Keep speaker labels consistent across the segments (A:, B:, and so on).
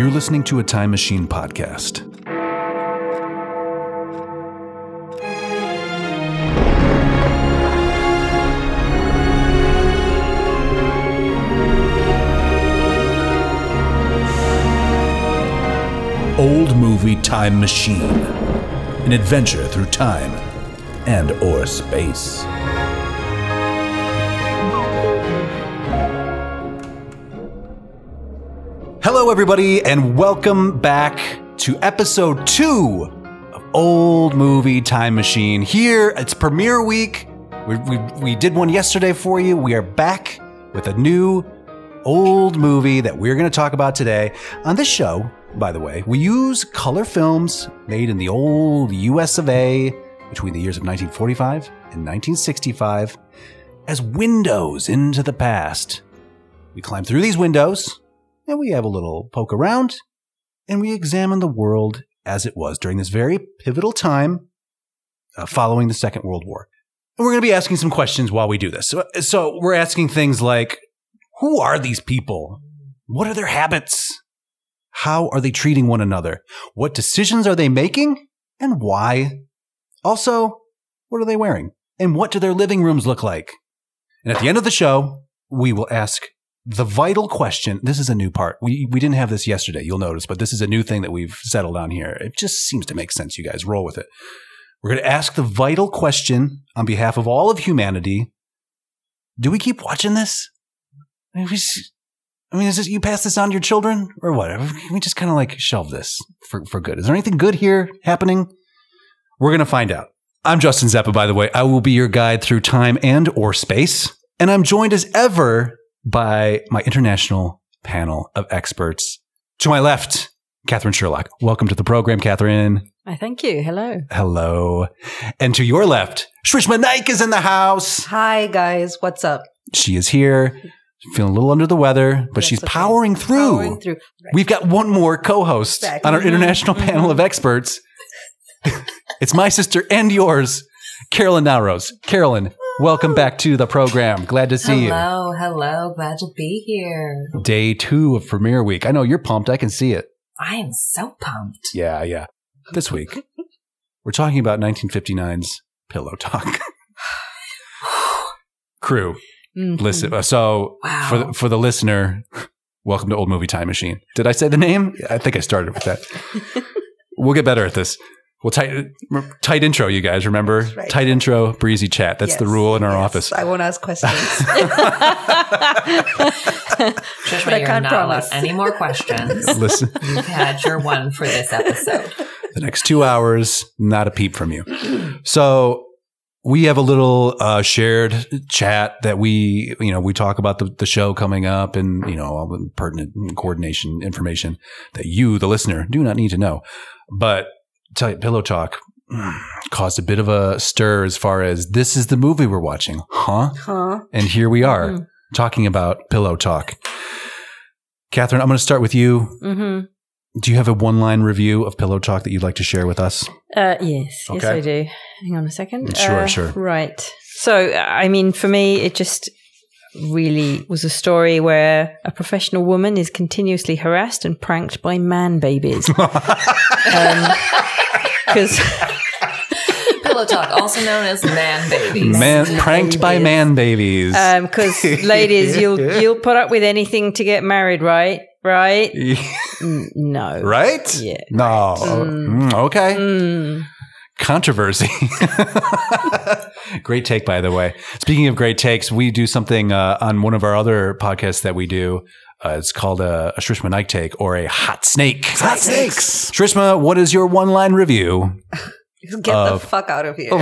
A: You're listening to a Time Machine podcast. Old Movie Time Machine. An adventure through time and or space. Hello, everybody, and welcome back to episode two of Old Movie Time Machine. Here, it's premiere week. We, we, we did one yesterday for you. We are back with a new old movie that we're going to talk about today. On this show, by the way, we use color films made in the old US of A between the years of 1945 and 1965 as windows into the past. We climb through these windows and we have a little poke around and we examine the world as it was during this very pivotal time uh, following the Second World War. And we're going to be asking some questions while we do this. So, so we're asking things like who are these people? What are their habits? How are they treating one another? What decisions are they making and why? Also, what are they wearing? And what do their living rooms look like? And at the end of the show, we will ask the vital question. This is a new part. We, we didn't have this yesterday, you'll notice, but this is a new thing that we've settled on here. It just seems to make sense. You guys roll with it. We're going to ask the vital question on behalf of all of humanity. Do we keep watching this? I mean, is this, you pass this on to your children or what? Can we just kind of like shelve this for, for good? Is there anything good here happening? We're going to find out. I'm Justin Zeppa, by the way. I will be your guide through time and or space. And I'm joined as ever by my international panel of experts. To my left, Katherine Sherlock. Welcome to the program, Katherine.
B: I thank you. Hello.
A: Hello. And to your left, Shrishma Naik is in the house.
C: Hi guys, what's up?
A: She is here, feeling a little under the weather, but
C: That's
A: she's
C: okay.
A: powering through.
C: Powering through.
A: We've got one more co-host
C: Back.
A: on our international mm-hmm. panel of experts. it's my sister and yours, Carolyn Naoroz. Carolyn, welcome back to the program. Glad to see you.
D: hello, hello. Glad to be here.
A: Day two of premiere week. I know you're pumped. I can see it.
D: I am so pumped.
A: Yeah, yeah. This week, we're talking about 1959's Pillow Talk. Crew,
B: Mhm.
A: listen. uh, So
D: Wow.
A: for the, for the listener, welcome to Old Movie Time Machine. Did I say the name? I think I started with that. we'll get better at this. We'll tight tight intro, you guys. Remember
C: right.
A: tight intro, breezy chat. That's the rule in our
C: yes.
A: office.
C: I won't ask questions.
D: Shrishma,
C: But I
D: you're
C: can't
D: not
C: promise.
D: allowed any more questions.
A: Listen,
D: You've had your one for this episode.
A: the next two hours, not a peep from you. So we have a little uh, shared chat that we, you know, we talk about the, the show coming up and, you know, all the pertinent coordination information that you, the listener, do not need to know. But tell you, Pillow Talk mm, caused a bit of a stir as far as this is the movie we're watching, huh?
C: huh?
A: And here we are
B: Mhm.
A: talking about Pillow Talk. Katherine, I'm going to start with you.
B: Mhm.
A: Do you have a one line review of Pillow Talk that you'd like to share with us?
B: Uh, yes, yes, I do. Hang on a second.
A: Sure,
B: Uh,
A: sure.
B: Right. So, I mean, for me, it just really was a story where a professional woman is continuously harassed and pranked by man babies. Because
D: Pillow talk, also known as man babies.
A: Man, pranked by man babies.
B: Um because ladies, you'll you'll put up with anything to get married, right? Right? Mm, no.
A: right?
B: Yeah.
A: No. Mm, okay.
B: Mm.
A: Controversy. great take, by the way. Speaking of great takes, we do something uh, on one of our other podcasts that we do. Uh, it's called a, a Shrishma Naik take or a hot snake. Hot snakes. Shrishma, what is your one line review?
C: Get
A: Of-
C: the fuck out of here.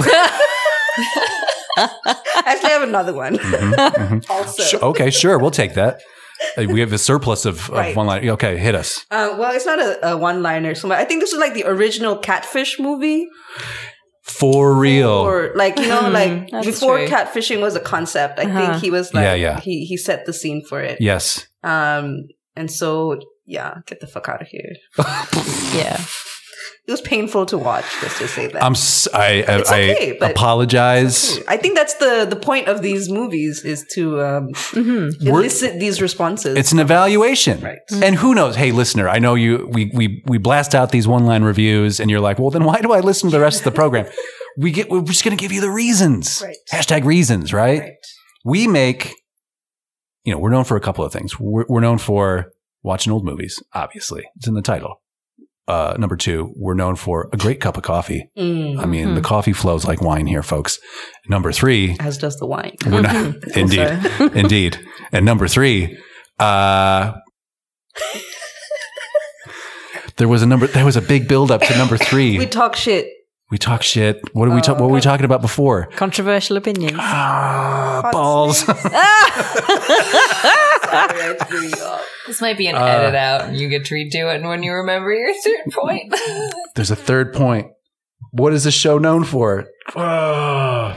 C: Actually, I have another one. also,
A: Sh- okay, sure. We'll take that. Uh, We have a surplus of, of
C: Right.
A: one line. Okay, hit us.
C: uh, well, it's not a, a one-liner. So I think this is like the original Catfish movie,
A: For real.
C: or like you know,
B: Mhm,
C: like before
B: true.
C: catfishing was a concept. I
B: Uh-huh.
C: think he was like,
A: Yeah, yeah.
C: he he set the scene for it.
A: yes.
C: Um, and so yeah, get the fuck out of here.
B: Yeah.
C: it was painful to watch. Let's just say that.
A: I'm s- I I,
C: It's okay,
A: I
C: but-
A: apologize.
C: I think that's the the point of these movies is to um, elicit these responses.
A: It's an evaluation.
C: Right.
A: And who knows? Hey, listener, I know you we we we blast out these one-line reviews and you're like, "Well, then why do I listen to the rest of the program?" We get we're just going to give you the reasons.
C: Right.
A: Hashtag reasons, right?
C: right.
A: We make you know, we're known for a couple of things. We're, we're known for watching old movies, obviously. It's in the title. Uh, number two, we're known for a great cup of coffee.
C: Mm,
A: I mean, the coffee flows like wine here, folks. Number three,
C: as does the wine.
A: we're not, indeed, indeed. And number three, uh, there was a number. There was a big build up to number three.
C: We talk shit.
A: We talk shit. What did we talk? What were we talking about before?
B: Controversial opinions.
A: Ah, balls.
D: This might be an
A: Uh,
D: edit out, and you get to redo it when you remember your third point.
A: There's a third point. What is this show known for?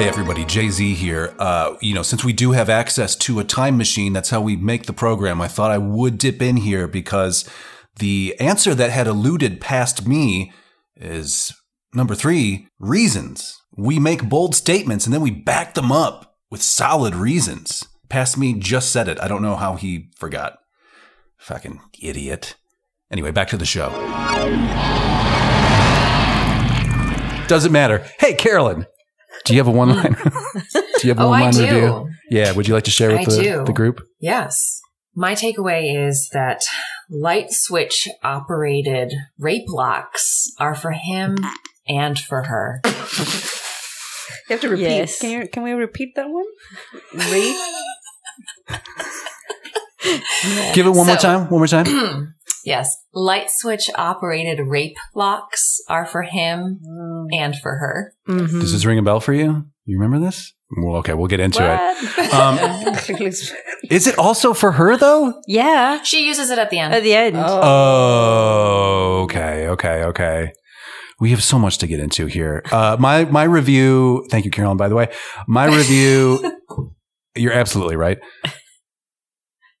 A: Hey everybody, Jay Z here. Uh, you know, since we do have access to a time machine, that's how we make the program. I thought I would dip in here because the answer that had eluded past me is number three: reasons. We make bold statements and then we back them up with solid reasons. Past me just said it. I don't know how he forgot. Fucking idiot. Anyway, back to the show. Doesn't matter. Hey, Carolyn, do you have a one line? Hmm. do you have a
D: Oh,
A: one line review? Yeah. Would you like to share with
D: I
A: the,
D: do.
A: the group?
D: yes. My takeaway is that light switch operated rape locks are for him and for her.
C: You have to repeat.
B: Yes.
C: Can, you, can we repeat that one? Rape.
A: Give it one more time. One more time.
D: yes. Light switch operated rape locks are for him and for her.
B: Mhm.
A: Does this ring a bell for you? You remember this? Well, okay, we'll get into it. Um, is it also for her though?
B: Yeah,
D: She uses it at the end.
B: at the end.
A: Oh, okay, okay, okay. We have so much to get into here. Uh, my my review. Thank you, Carolyn. By the way, my review. you're absolutely right.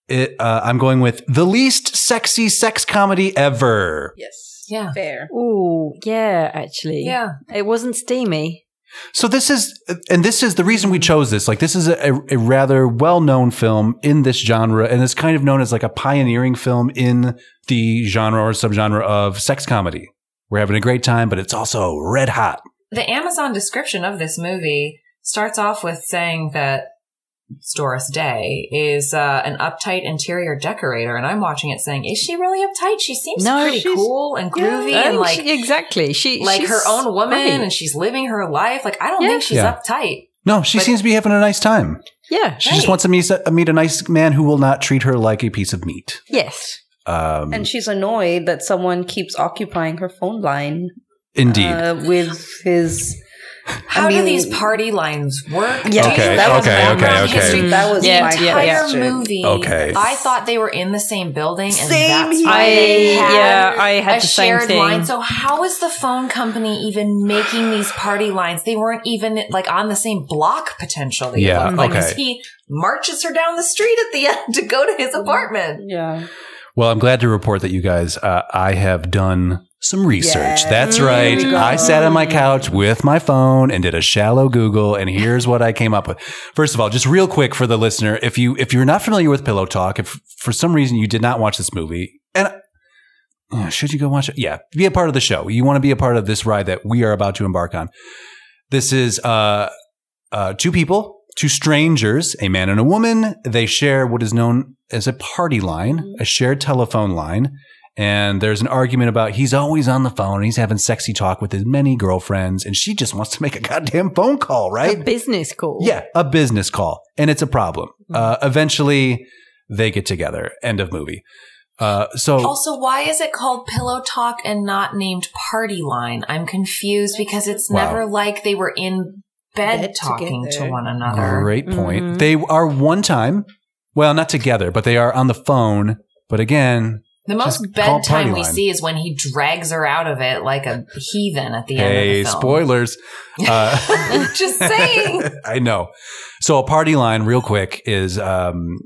A: It, uh, I'm going with the least sexy sex comedy ever.
C: yes.
D: Yeah.
C: Fair.
B: Oh, yeah, actually.
D: yeah.
B: It wasn't steamy.
A: So this is, and this is the reason we chose this. Like this is a, a rather well-known film in this genre, and it's kind of known as like a pioneering film in the genre or subgenre of sex comedy. We're having a great time, but it's also red hot.
D: The Amazon description of this movie starts off with saying that Doris Day is uh, an uptight interior decorator, and I'm watching it saying, "Is she really uptight? She seems
B: No,
D: pretty cool and groovy,
B: Oh,
D: and like
B: she- exactly. She
D: like her own woman,
B: great.
D: and she's living her life. Like I don't
B: Yeah.
D: think she's
A: Yeah.
D: uptight.
A: No, she
D: But-
A: seems to be having a nice time.
B: yeah.
A: She just wants to meet, a, meet a nice man who will not treat her like a piece of meat.
B: Yes.
A: Um,
C: And she's annoyed that someone keeps occupying her phone line
A: indeed.
C: uh, with his.
D: How
C: I
D: do these party lines work?
C: Yeah,
D: Do you
A: Okay,
C: that was
A: okay,
C: my
A: okay,
C: question.
A: okay.
C: That was
B: Yeah,
C: my
D: entire
B: yeah.
C: question.
D: movie.
A: Okay.
D: I thought they were in the same building, and
C: Same
D: that's
C: here.
B: I yeah, I had
D: a
B: the same
D: shared
B: thing.
D: line. So how is the phone company even making these party lines? They weren't even like on the same block potentially.
A: Yeah,
D: looked like, 'cause
A: okay.
D: He marches her down the street at the end to go to his apartment.
C: Yeah.
A: Well, I'm glad to report that you guys, uh, I have done some research.
C: Yes.
A: That's right. I sat on my couch with my phone and did a shallow Google, and here's what I came up with. First of all, just real quick for the listener, if you if you're not familiar with Pillow Talk, if for some reason you did not watch this movie, and uh, should you go watch it? Yeah, be a part of the show. You want to be a part of this ride that we are about to embark on. This is uh, uh, two people, two strangers, a man and a woman. They share what is known as a party line, a shared telephone line. And there's an argument about he's always on the phone and he's having sexy talk with his many girlfriends, and she just wants to make a goddamn phone call, right?
B: A business call.
A: Yeah, a business call, and it's a problem. Uh, eventually, they get together. End of movie. Uh, so
D: Also, why is it called Pillow Talk and not named Party Line? I'm confused because it's
A: Wow.
D: never like they were in bed,
C: Bed
D: talking to one another.
A: Great point.
B: Mhm.
A: They are one time, well, not together, but they are on the phone. But again,
D: The most
A: Just
D: bedtime we
A: line.
D: see is when he drags her out of it like a heathen at the end
A: hey,
D: of the film.
A: spoilers. Uh,
D: Just saying.
A: I know. So a party line, real quick, is um,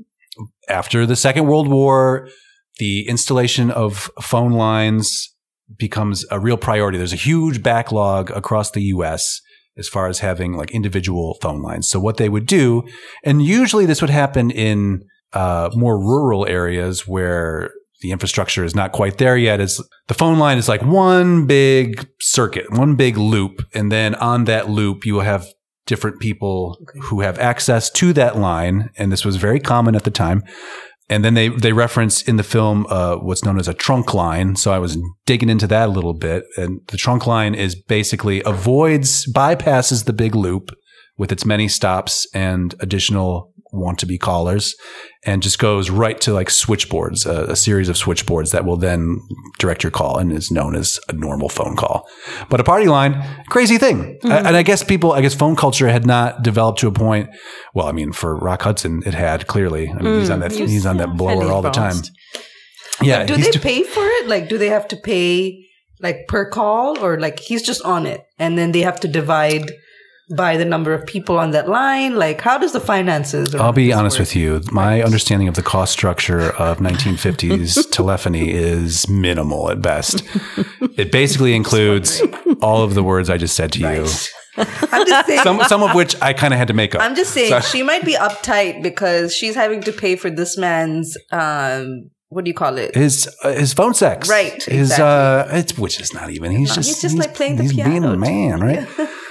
A: after the Second World War, the installation of phone lines becomes a real priority. There's a huge backlog across the US as far as having like individual phone lines. So what they would do, and usually this would happen in uh, more rural areas where the infrastructure is not quite there yet. Is the phone line is like one big circuit, one big loop, and then on that loop you will have different people who have access to that line, and this was very common at the time. And then they they reference in the film uh, what's known as a trunk line. So I was digging into that a little bit, and the trunk line is basically avoids bypasses the big loop with its many stops and additional want to be callers and just goes right to like switchboards, a, a, series of switchboards that will then direct your call and is known as a normal phone call. But a party line, crazy thing. Mm-hmm. and I guess people, I guess phone culture had not developed to a point. Well, I mean, for Rock Hudson, it had clearly. I mean, mm, he's on that, he's, on that blower all the time.
C: Yeah. do they pay for it? Like, do they have to pay like per call or like he's just on it and then they have to divide by the number of people on that line? Like, how does the finances?
A: I'll be honest work? with you. My understanding of the cost structure of 1950s telephony is minimal at best. It basically includes all of the words I just said to right. you. I'm just saying. Some, some of which I kind of had to make up.
C: I'm just saying so. she might be uptight because she's having to pay for this man's um, what do you call it?
A: His uh, his phone sex,
C: right?
A: His exactly. uh, it's which is not even. He's no, just
C: he's just he's, like playing the
A: he's
C: piano.
A: being a man, right?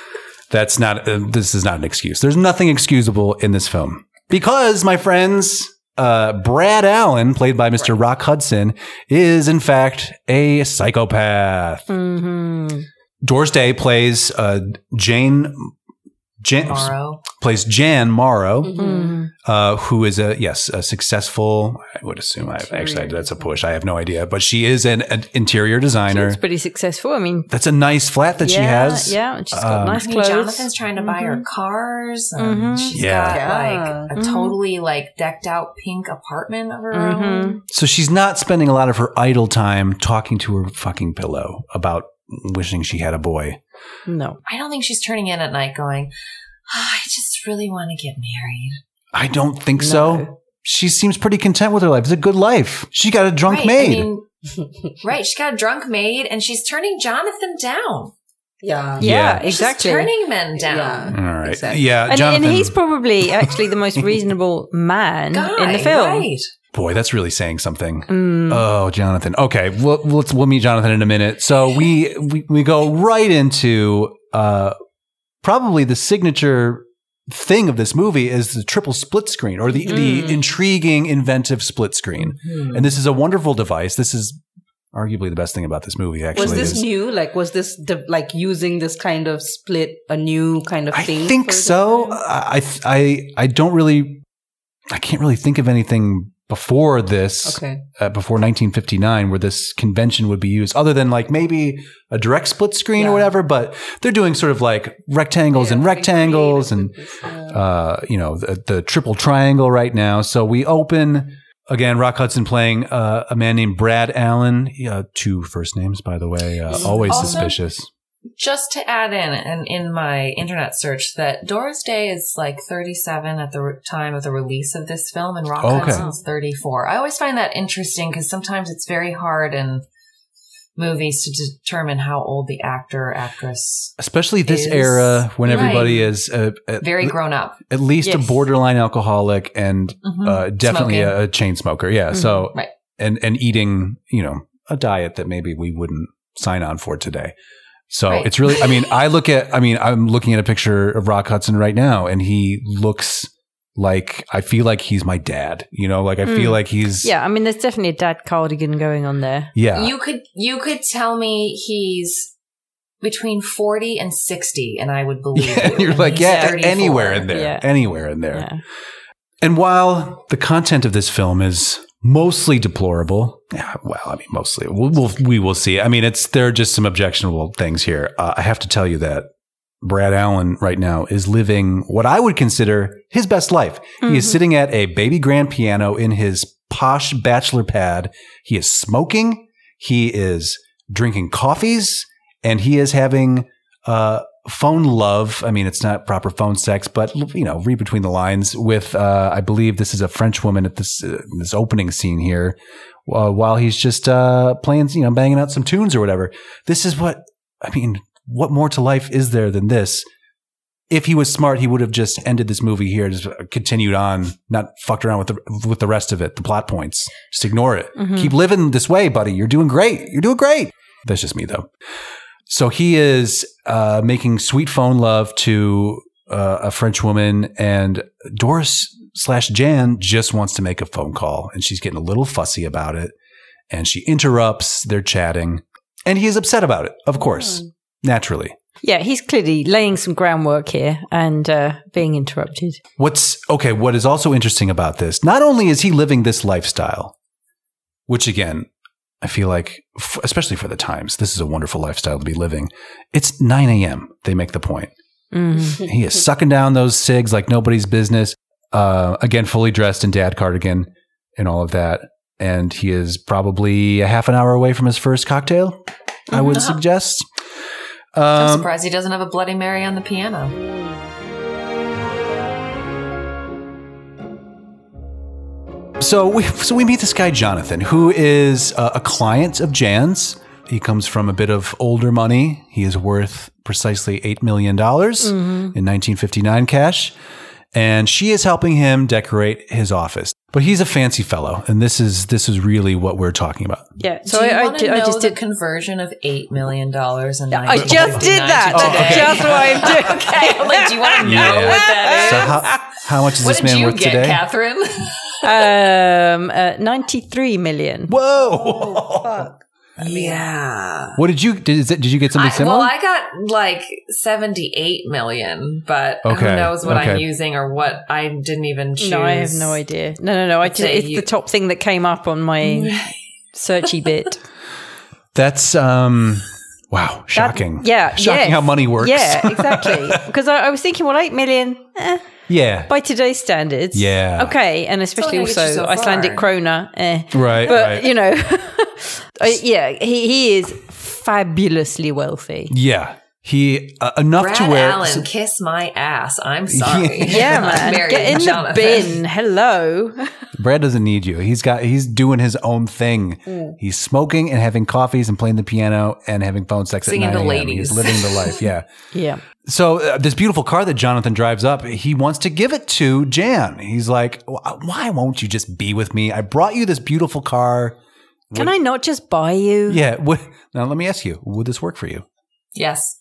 A: That's not, uh, this is not an excuse. There's nothing excusable in this film because, my friends, uh, Brad Allen, played by Mr. Rock Hudson, is in fact a psychopath. Mm-hmm. Doris Day plays uh, Jane Jan
D: Morrow.
A: plays Jan Morrow, mm-hmm. uh, who is a yes a successful. I would assume. I, actually, that's a push. I have no idea, but she is an, an interior designer.
B: She's pretty successful. I mean,
A: that's a nice flat that
B: yeah,
A: she has.
B: Yeah, she's got um, nice clothes.
D: Jonathan's trying to buy mm-hmm. her cars. Mm-hmm. She's yeah. got yeah. like a mm-hmm. totally like decked out pink apartment of her own.
B: Mm-hmm.
A: So she's not spending a lot of her idle time talking to her fucking pillow about wishing she had a boy.
B: No.
D: I don't think she's turning in at night going, oh, I just really want to get married.
A: I don't think no. so. She seems pretty content with her life. It's a good life. She got a drunk right. maid. I mean,
D: right. She got a drunk maid and she's turning Jonathan down.
C: Yeah.
B: Yeah, exactly.
D: She's turning men down.
A: Yeah. All right. Exactly. Yeah.
B: And, and, he's probably actually the most reasonable man Guy, in the film. Right.
A: Boy, that's really saying something. Mm. Oh, Jonathan. Okay, we'll, let's we'll meet Jonathan in a minute. So we we, we go right into uh, probably the signature thing of this movie is the triple split screen or the, mm. the intriguing, inventive split screen. Mm. And this is a wonderful device. This is arguably the best thing about this movie. Actually,
C: was this
A: is,
C: new? Like, was this de- like using this kind of split a new kind of thing?
A: I think so. I I I don't really. I can't really think of anything before this,
C: okay.
A: uh, before 1959, where this convention would be used, other than like maybe a direct split screen yeah. or whatever. But they're doing sort of like rectangles yeah, and rectangles, and uh, you know the, the, triple triangle right now. So we open again. Rock Hudson playing uh, a man named Brad Allen, two first names by the way, uh, always also, suspicious
D: just to add in and in my internet search that Doris Day is like 37 at the re- time of the release of this film and Rock okay. Hudson's 34. I always find that interesting because sometimes it's very hard in movies to determine how old the actor actress
A: especially this is. era when right. everybody is uh,
D: very grown up
A: at least yes. a borderline alcoholic and mm-hmm. uh, definitely a, a, chain smoker yeah mm-hmm. so
D: right.
A: and and eating you know a diet that maybe we wouldn't sign on for today so right. it's really, I mean, I look at, I mean, I'm looking at a picture of Rock Hudson right now and he looks like, I feel like he's my dad, you know, like I mm. feel like he's.
B: Yeah. I mean, there's definitely a dad cardigan going on there.
A: Yeah.
D: You could, you could tell me he's between 40 and 60 and I would believe yeah, you.
A: You're like, yeah, 34. anywhere in there, yeah. anywhere in there. Yeah. And while the content of this film is mostly deplorable. Yeah, well, I mean, mostly. We'll, we'll we will see. I mean, it's there are just some objectionable things here. Uh, I have to tell you that Brad Allen right now is living what I would consider his best life. Mm-hmm. He is mm-hmm. sitting at a baby grand piano in his posh bachelor pad. He is smoking. He is drinking coffees, and he is having uh, phone love. I mean, it's not proper phone sex, but you know, read between the lines with. Uh, I believe this is a French woman at this uh, this opening scene here, uh, while he's just uh, playing, you know, banging out some tunes or whatever. This is what I mean. What more to life is there than this? If he was smart, he would have just ended this movie here, just continued on, not fucked around with the with the rest of it, the plot points. Just ignore it. Mm-hmm. Keep living this way, buddy. You're doing great. You're doing great. That's just me, though. So he is uh, making sweet phone love to uh, a French woman, and Doris slash Jan just wants to make a phone call, and she's getting a little fussy about it. And she interrupts. They're chatting, and he is upset about it. Of course, mm. naturally.
B: Yeah, he's clearly laying some groundwork here and uh, being interrupted.
A: What's okay? What is also interesting about this? Not only is he living this lifestyle, which again, I feel like, especially for the times, this is a wonderful lifestyle to be living. It's 9 a.m. They make the point. Mm-hmm. he is sucking down those cigs like nobody's business. Uh, again, fully dressed in dad cardigan and all of that. And he is probably a half an hour away from his first cocktail, mm-hmm. I would mm-hmm. suggest.
D: Um, I'm surprised he doesn't have a Bloody Mary on the piano.
A: So we so we meet this guy Jonathan, who is a, a client of Jan's. He comes from a bit of older money. He is worth precisely eight million dollars mm-hmm. in 1959 cash, and she is helping him decorate his office. But he's a fancy fellow, and this is this is really what we're talking about.
B: Yeah.
D: So Do you I, I, I, just did conversion of eight million dollars, and
B: I just did that. Oh, okay. Just what I'm doing.
D: okay. Like, do you want to know yeah. what that is?
A: So how, how much is
D: what
A: this man worth
D: get,
A: today,
D: Katherine?
B: um, uh, 93 million.
A: Whoa. Oh, fuck.
D: yeah.
A: What did you did? It, did you get something I, similar?
D: Well, I got like seventy-eight million, but okay. who knows what okay. I'm using or what I didn't even choose.
B: No, I have no idea. No, no, no. I just, it's you, the top thing that came up on my searchy bit.
A: That's um. Wow, shocking.
B: That, yeah,
A: shocking how money works.
B: Yeah, exactly. Because I, I, was thinking, well, eight million. Eh,
A: yeah.
B: By today's standards.
A: Yeah.
B: Okay. And especially also so Icelandic krona. Eh.
A: Right.
B: But,
A: right.
B: you know, yeah, he, he is fabulously wealthy.
A: Yeah. He uh, enough
D: Brad
A: to where
D: Allen, so, kiss my ass. I'm sorry.
B: yeah, man. Get in Jonathan. the bin. Hello.
A: Brad doesn't need you. He's got he's doing his own thing. Mm. He's smoking and having coffees and playing the piano and having phone sex
D: Singing
A: at 9
D: to ladies.
A: He's living the life. Yeah.
B: yeah.
A: So uh, this beautiful car that Jonathan drives up, he wants to give it to Jan. He's like, "Why won't you just be with me? I brought you this beautiful car.
B: Can would, I not just buy you?"
A: Yeah. Would, now let me ask you: Would this work for you?
D: Yes.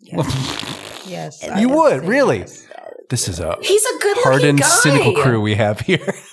C: Yes. yes
A: you would really. Yes. This is a
D: he's a good
A: hardened,
D: guy.
A: cynical crew we have here.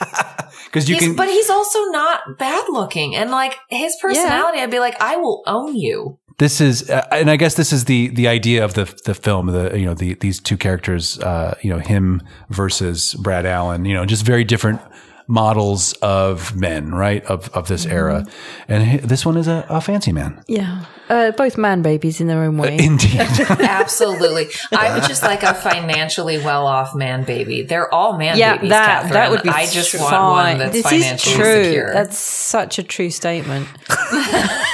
A: Because you
D: he's,
A: can,
D: but he's also not bad looking, and like his personality, yeah. I'd be like, I will own you
A: this is uh, and i guess this is the the idea of the the film the you know the these two characters uh, you know him versus brad allen you know just very different models of men right of of this mm-hmm. era and this one is a, a fancy man
B: yeah uh, both man babies in their own way
A: indeed
D: absolutely i would just like a financially well-off man baby they're all man yeah, babies that, Katherine. that would be i just fine. want one that's
B: this
D: financially
B: is true.
D: secure
B: that's such a true statement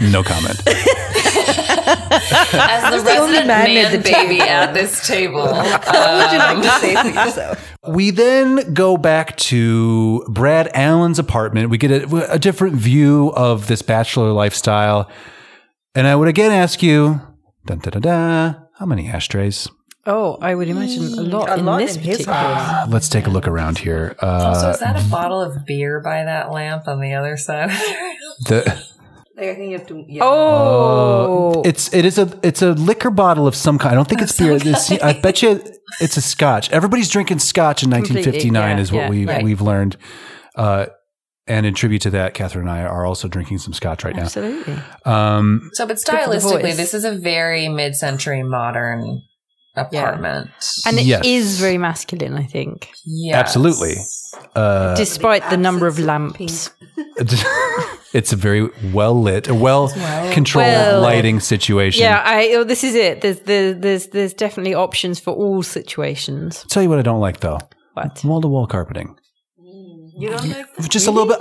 A: no comment.
D: As the resident man, man the baby at this table, um,
C: would you like to say for yourself?
A: We then go back to Brad Allen's apartment. We get a, a different view of this bachelor lifestyle. And I would again ask you, dun, da, da, da, how many ashtrays?
B: Oh, I would imagine a lot a in lot this in particular. Uh,
A: let's take a look around here.
D: Uh, also, is that a bottle of beer by that lamp on the other side?
A: the
C: I think you have to.
B: Yeah. Oh,
A: uh, it's it is a it's a liquor bottle of some kind. I don't think it's beer. It's, I bet you it's a Scotch. Everybody's drinking Scotch in 1959, yeah, is what yeah, we've right. we've learned. Uh, and in tribute to that, Katherine and I are also drinking some Scotch right
B: now.
A: Absolutely. Um,
D: so, but stylistically, this is a very mid-century modern apartment,
B: and it yes. is very masculine. I think.
D: Yeah,
A: absolutely.
B: Uh, Despite the, the number of lamps.
A: it's a very well lit, well controlled well, lighting situation.
B: Yeah, I. Oh, this is it. There's, there's there's there's definitely options for all situations.
A: I'll tell you what I don't like though.
B: What
A: wall to wall carpeting.
C: You don't like
A: just really? a little bit.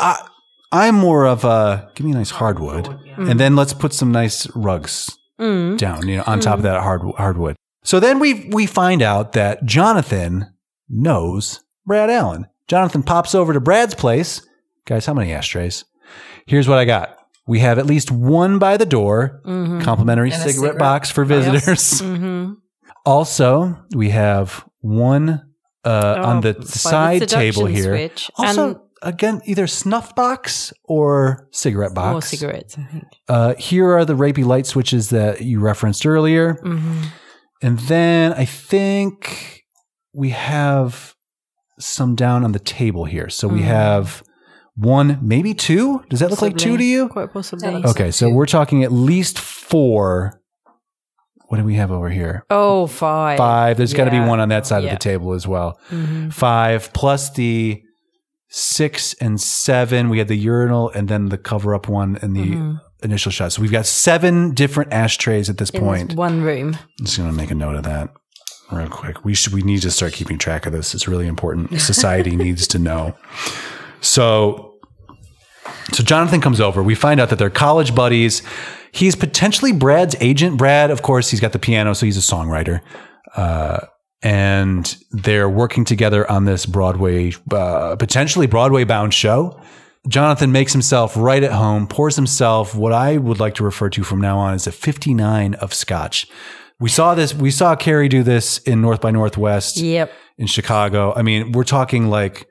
A: I, am more of a give me a nice hardwood, mm. and then let's put some nice rugs mm. down, you know, on mm. top of that hard hardwood. So then we we find out that Jonathan knows Brad Allen. Jonathan pops over to Brad's place. Guys, how many ashtrays? Here's what I got. We have at least one by the door, mm-hmm. complimentary cigarette, cigarette, box for visitors. Mm-hmm. Also, we have one uh, oh, on the side the table here. Switch. Also, and again, either snuff box or cigarette box.
B: Or cigarettes, I think.
A: Uh, here are the rapey light switches that you referenced earlier. Mm-hmm. And then I think we have some down on the table here. So we mm-hmm. have one, maybe two. Does that possibly. look like two to you?
B: Quite possibly.
A: Okay, so we're talking at least four. What do we have over here?
B: Oh, five.
A: Five. There's yeah. got to be one on that side yeah. of the table as well. Mm-hmm. Five plus the six and seven. We had the urinal and then the cover up one and the mm-hmm. Initial shot. So we've got seven different ashtrays at this In point.
B: One room.
A: I'm just going to make a note of that real quick. We should, we need to start keeping track of this. It's really important. Society needs to know. So, so Jonathan comes over. We find out that they're college buddies. He's potentially Brad's agent. Brad, of course, he's got the piano, so he's a songwriter. Uh, and they're working together on this Broadway, uh, potentially Broadway bound show. Jonathan makes himself right at home, pours himself what I would like to refer to from now on as a 59 of scotch. We saw this, we saw Cary do this in North by Northwest.
B: Yep.
A: In Chicago. I mean, we're talking like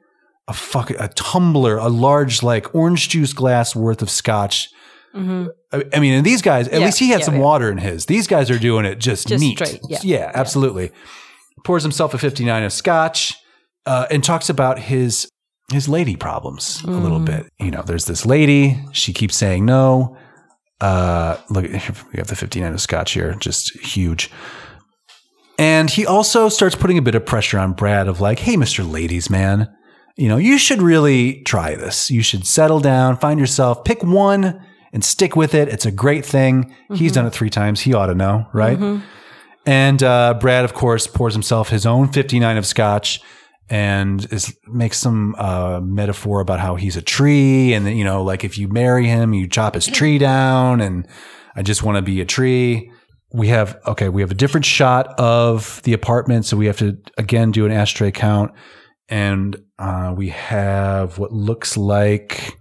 A: a fuck, a tumbler, a large like orange juice glass worth of scotch. Mm-hmm. I, I, mean, and these guys, at yeah, least he had yeah, some yeah. water in his. These guys are doing it just, just neat. Straight, yeah, absolutely pours himself a 59 of scotch, uh, and talks about his his lady problems mm. a little mm. bit. You know, there's this lady, she keeps saying no. Uh, look, we have the 59 of scotch here, just huge. And he also starts putting a bit of pressure on Brad of like, hey, Mr. Ladies Man, you know, you should really try this. You should settle down, find yourself, pick one and stick with it. It's a great thing. Mm-hmm. He's done it three times. He ought to know, right? Mm-hmm. And uh, Brad, of course, pours himself his own 59 of scotch and is makes some uh, metaphor about how he's a tree, and you know, like if you marry him, you chop his tree down, and I just want to be a tree. We have okay, we have a different shot of the apartment, so we have to again do an ashtray count, and uh, we have what looks like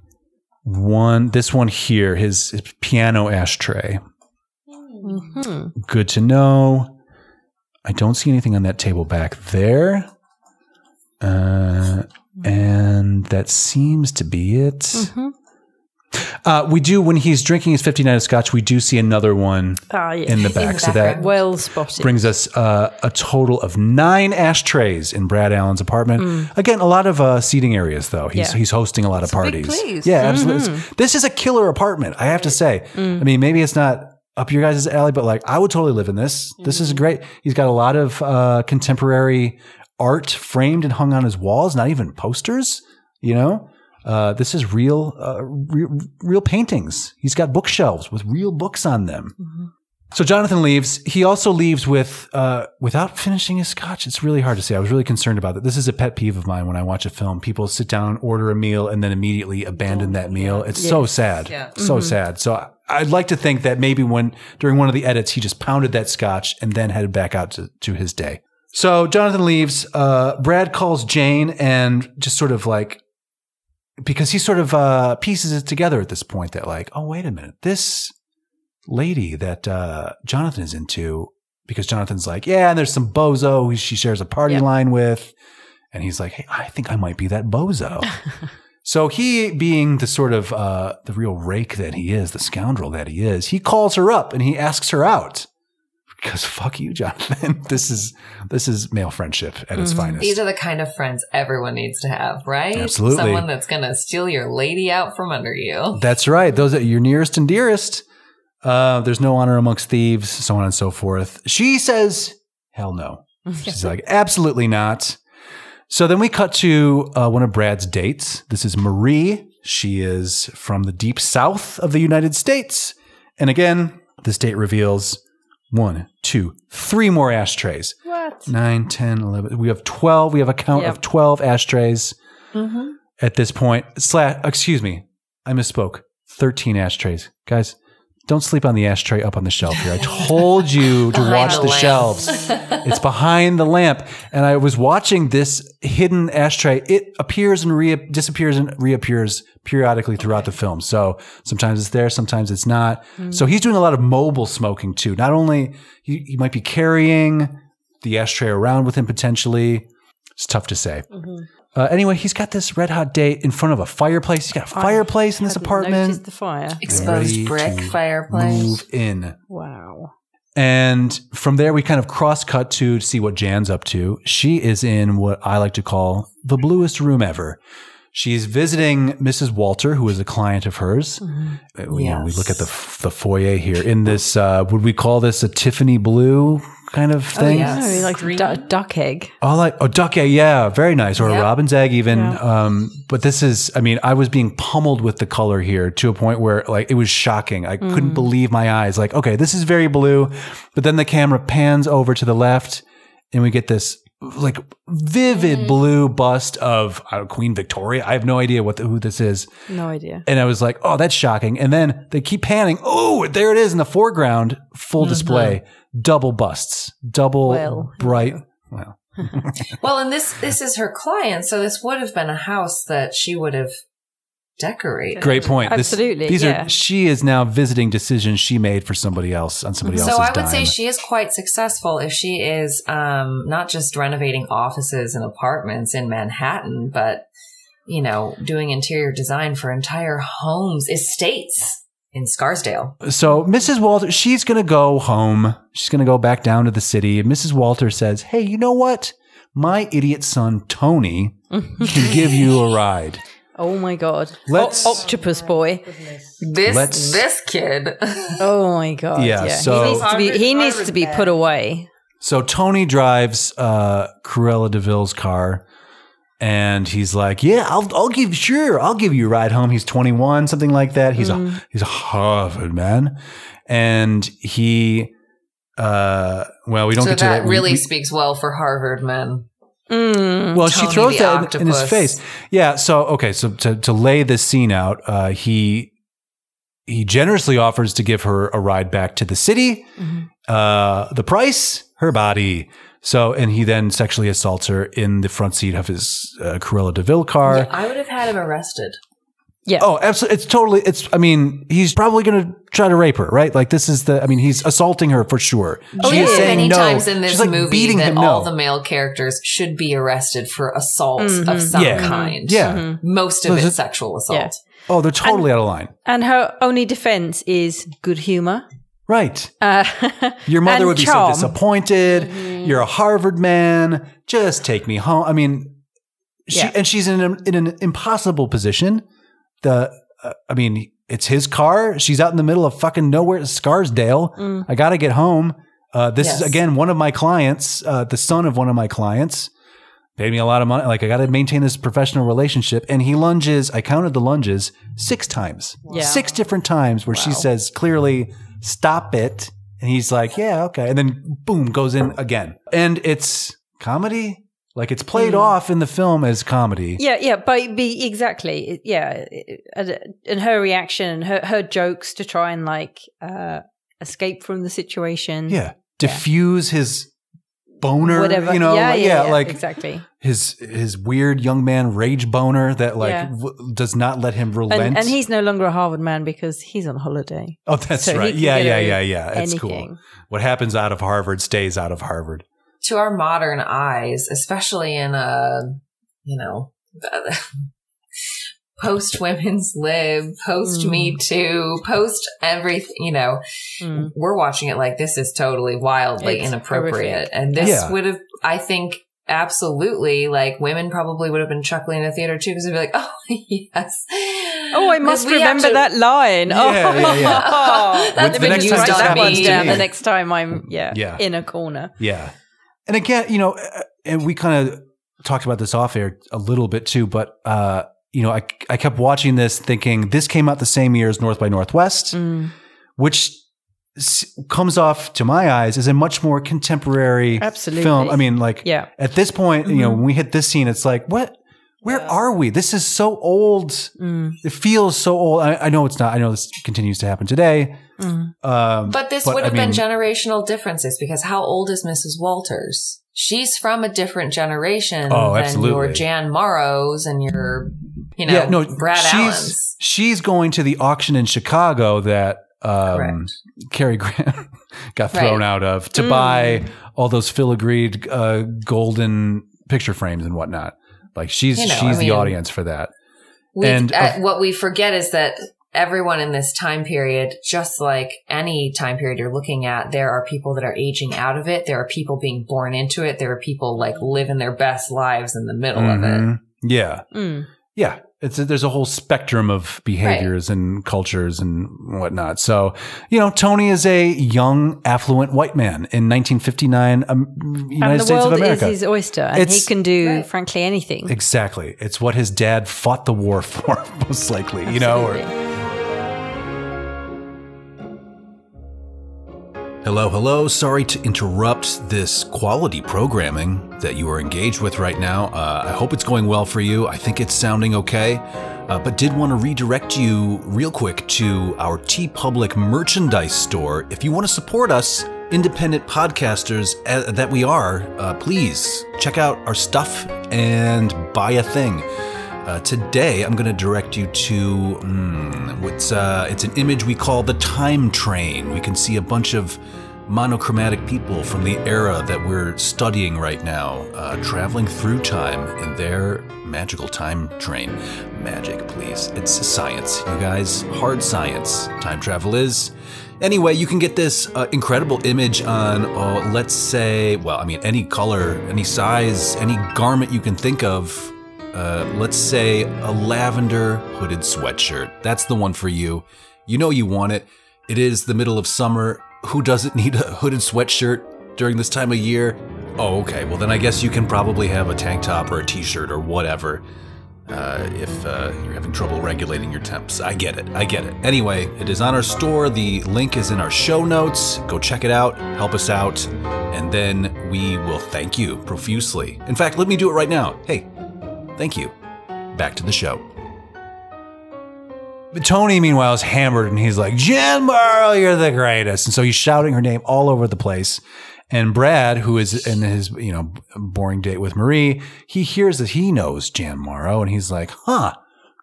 A: one. This one here, his, his piano ashtray. Mm-hmm. Good to know. I don't see anything on that table back there. Uh, and that seems to be it. Mm-hmm. Uh, we do when he's drinking his 59 of scotch. We do see another one uh, yeah. in the back, in the so that
B: well spotted
A: brings us uh, a total of nine ashtrays in Brad Allen's apartment. Mm. Again, a lot of uh, seating areas though. He's yeah. he's hosting a lot of parties. Yeah, absolutely. Mm-hmm. This is a killer apartment. I have to say. Mm. I mean, maybe it's not up your guys' alley, but like I would totally live in this. Mm-hmm. This is mm-hmm. great. He's got a lot of uh, contemporary art framed and hung on his walls, not even posters, you know? Uh, this is real, uh, real, real, paintings. He's got bookshelves with real books on them. Mm-hmm. So Jonathan leaves. He also leaves with uh, without finishing his scotch. It's really hard to say. I was really concerned about that. This is a pet peeve of mine when I watch a film. People sit down, order a meal, and then immediately abandon that meal. It's yes. so sad. Yeah. So mm-hmm. sad. So I'd like to think that maybe when during one of the edits he just pounded that scotch and then headed back out to, to his day. So Jonathan leaves. Uh, Brad calls Jane and just sort of like because he sort of uh, pieces it together at this point that like, oh wait a minute, this lady that uh, Jonathan is into because Jonathan's like, yeah, and there's some bozo who she shares a party yep. line with, and he's like, hey, I think I might be that bozo. so he, being the sort of uh, the real rake that he is, the scoundrel that he is, he calls her up and he asks her out. Because fuck you, Jonathan. this is this is male friendship at mm-hmm. its finest.
D: These are the kind of friends everyone needs to have, right?
A: Absolutely.
D: Someone that's gonna steal your lady out from under you.
A: That's right. Those are your nearest and dearest. Uh, there's no honor amongst thieves, so on and so forth. She says, hell no. She's like, absolutely not. So then we cut to uh, one of Brad's dates. This is Marie. She is from the deep south of the United States. And again, this date reveals one, two, three more ashtrays.
B: What?
A: Nine, ten, eleven. We have 12. We have a count yep. of 12 ashtrays mm-hmm. at this point. Slash, excuse me, I misspoke. 13 ashtrays. Guys, don't sleep on the ashtray up on the shelf here. I told you to watch the,
D: the
A: shelves. it's behind the lamp. And I was watching this hidden ashtray. It appears and re- disappears and reappears periodically throughout the film. So sometimes it's there, sometimes it's not. Hmm. So he's doing a lot of mobile smoking too. Not only he, he might be carrying the ashtray around with him potentially. It's tough to say. Mm-hmm. Uh, anyway, he's got this red hot date in front of a fireplace. He's got a fireplace in this
B: Hadn't
A: apartment.
B: noticed the fire.
D: Exposed
A: Ready
D: brick
A: to
D: fireplace.
A: Move in.
B: Wow.
A: And from there, we kind of cross cut to see what Jan's up to. She is in what I like to call the bluest room ever. She's visiting Mrs. Walter, who is a client of hers. Uh, we, you know, we look at the, the foyer here. In this, uh, would we call this a Tiffany blue kind of thing?
D: yeah.
B: Oh, like
D: Green.
B: du- duck egg.
A: Oh, like oh, duck egg, yeah, very nice, or a robin's egg, even.
B: Yeah.
A: Um, but this is, I mean, I was being pummeled with the color here to a point where, like, it was shocking. I couldn't believe my eyes. Like, okay, this is very blue, but then the camera pans over to the left, and we get this like vivid blue bust of uh, Queen Victoria. I have no idea what the, who this is,
B: No idea.
A: and I was like, oh, that's shocking. And then they keep panning. Oh, there it is in the foreground, full display, double busts, double
B: Well,
A: bright. Well,
D: Well, and this this is her client, so this would have been a house that she would have decorated.
A: Great point. This-
B: Absolutely,
A: these
B: yeah.
A: are she is now visiting decisions she made for somebody else on somebody else's
D: So I would
A: dime.
D: say she is quite successful if she is um, not just renovating offices and apartments in Manhattan, but you know, doing interior design for entire homes, estates in Scarsdale.
A: so Mrs. Walter, she's gonna go home. She's gonna go back down to the city. And Mrs. Walter says, "Hey, you know what? My idiot son Tony can give you a ride.
B: Oh my god.
A: Let's-
B: O- octopus boy.
D: This
A: Let's-
D: this kid.
B: Oh my god.
A: Yeah,
B: Yeah.
A: so-
B: he needs to be he needs to be put away.
A: So Tony drives uh, Cruella de Vil's car, and he's like, "Yeah, I'll, I'll give sure, I'll give you a ride home." He's 21, something like that. He's a he's a Harvard man, and he, uh, well, we don't
D: so
A: get to
D: that
A: that. We-
D: really
A: we-
D: speaks well for Harvard men.
B: Mm.
A: well, she throws that in, in his face. Yeah. So okay. So to to lay this scene out, uh, he he generously offers to give her a ride back to the city. Uh, the price, her body. So, and he then sexually assaults her in the front seat of his uh, Cruella de Vil car.
D: I would have had him arrested.
B: Yeah.
A: Oh, absolutely. It's totally, it's, I mean, he's probably going to try to rape her, right? Like, this is the, I mean, he's assaulting her for sure.
D: Oh,
A: She
D: yeah,
A: is saying
D: many
A: no.
D: times in this
A: She's like
D: movie
A: beating
D: that
A: him
D: all
A: no.
D: the male characters should be arrested for assault of mm-hmm. some
A: Yeah.
D: kind. Mm-hmm.
A: Yeah. Mm-hmm.
D: Most of
A: Was
D: it
A: it-
D: sexual assault.
A: Oh, they're totally out of line.
B: And her only defense is good humor.
A: Right.
B: Uh,
A: Your mother would be
B: charm.
A: so disappointed. You're a Harvard man. Just take me home. I mean, she,
B: Yeah.
A: and she's in an, in an impossible position. The, uh, I mean, it's his car. She's out in the middle of fucking nowhere, It's Scarsdale.
B: Mm.
A: I got to get home. Uh, this is again one of my clients, uh, the son of one of my clients. Paid me a lot of money. Like I got to maintain this professional relationship. And he lunges. I counted the lunges six times,
B: Yeah.
A: six different times where she says clearly, "Stop it." And he's like, "Yeah, okay." And then boom, goes in again. And it's comedy. Like it's played off in the film as comedy.
B: Yeah, yeah, but be exactly, yeah, and her reaction, and her her jokes to try and like uh escape from the situation.
A: Yeah. Diffuse his boner,
B: whatever.
A: you know,
B: yeah,
A: like,
B: yeah, yeah,
A: like
B: exactly.
A: his his weird young man rage boner that like
B: Yeah.
A: w- does not let him relent.
B: And, and he's no longer a Harvard man because he's on holiday.
A: oh, that's
B: so
A: right. Yeah, yeah, yeah, yeah. It's cool. What happens out of Harvard stays out of Harvard.
D: To our modern eyes, especially in a, you know, post women's lib, post Me Too, post everything, you know,
B: Mm.
D: we're watching it like this is totally wildly
B: It's
D: inappropriate.
B: horrific.
D: And this
A: Yeah.
D: would have, I think, absolutely, like women probably would have been chuckling in the theater too because they'd be like, oh, yes.
B: Oh, I must remember
D: to-
B: that line.
A: Yeah,
B: oh,
A: yeah, yeah.
D: That's
A: The
D: been
A: next
D: used
A: time
B: write
D: on
B: that one
A: happens
D: me.
A: to
B: down
A: me.
B: the next time I'm yeah,
A: Yeah.
B: in a corner.
A: Yeah. And again, you know, uh, and we kind of talked about this off air a little bit too, but uh, you know, I I kept watching this thinking this came out the same year as North by Northwest,
B: Mm.
A: which comes off to my eyes as a much more contemporary
B: Absolutely.
A: film. I mean, like
B: Yeah.
A: at this point, you
B: Mm-hmm.
A: know, when we hit this scene, it's like, what? Where are we? This is so old.
B: Mm.
A: It feels so old. I, I know it's not. I know this continues to happen today,
D: Mm. Um, but this but, would have I mean, been generational differences because how old is Mrs. Walters? She's from a different generation oh, than absolutely. your Jan Morrows and your, you know, yeah, no, Brad
A: she's,
D: Allens.
A: She's going to the auction in Chicago that um, Cary Grant got thrown right. out of to mm. buy all those filigreed uh, golden picture frames and whatnot. Like she's you know, she's I mean, the audience for that.
D: And uh, what we forget is that everyone in this time period, just like any time period you're looking at, there are people that are aging out of it. There are people being born into it. There are people like living their best lives in the middle mm-hmm. of it.
A: Mm-hmm. Yeah. Mm. Yeah it's a, there's a whole spectrum of behaviors right. and cultures and whatnot. So, you know, Tony is a young, affluent white man in 1959, um, United
B: and the
A: States
B: world
A: of America.
B: is his oyster, and it's, he can do, right. frankly, anything.
A: Exactly. It's what his dad fought the war for, most likely. Absolutely. You know. Or, Hello, hello. Sorry to interrupt this quality programming that you are engaged with right now. Uh, I hope it's going well for you. I think it's sounding okay. Uh, but did want to redirect you real quick to our TeePublic merchandise store. If you want to support us, independent podcasters uh, that we are, uh, please check out our stuff and buy a thing. Uh, today, I'm going to direct you to mm, it's uh, it's an image we call the time train. We can see a bunch of monochromatic people from the era that we're studying right now, uh, traveling through time in their magical time train. Magic, please. It's science, you guys. Hard science. Time travel is. Anyway, you can get this uh, incredible image on, uh, let's say, well, I mean, any color, any size, any garment you can think of uh, let's say a lavender hooded sweatshirt. That's the one for you. You know you want it. It is the middle of summer. Who doesn't need a hooded sweatshirt during this time of year? Oh, okay. Well, then I guess you can probably have a tank top or a t shirt or whatever. Uh, if uh, you're having trouble regulating your temps. I get it. I get it. Anyway, it is on our store. The link is in our show notes. Go check it out. Help us out. And then we will thank you profusely. In fact, let me do it right now. Hey, Thank you. Back to the show. But Tony, meanwhile, is hammered and he's like, Jan Morrow, you're the greatest. And so he's shouting her name all over the place. And Brad, who is in his, you know, boring date with Marie, he hears that he knows Jan Morrow and he's like, huh,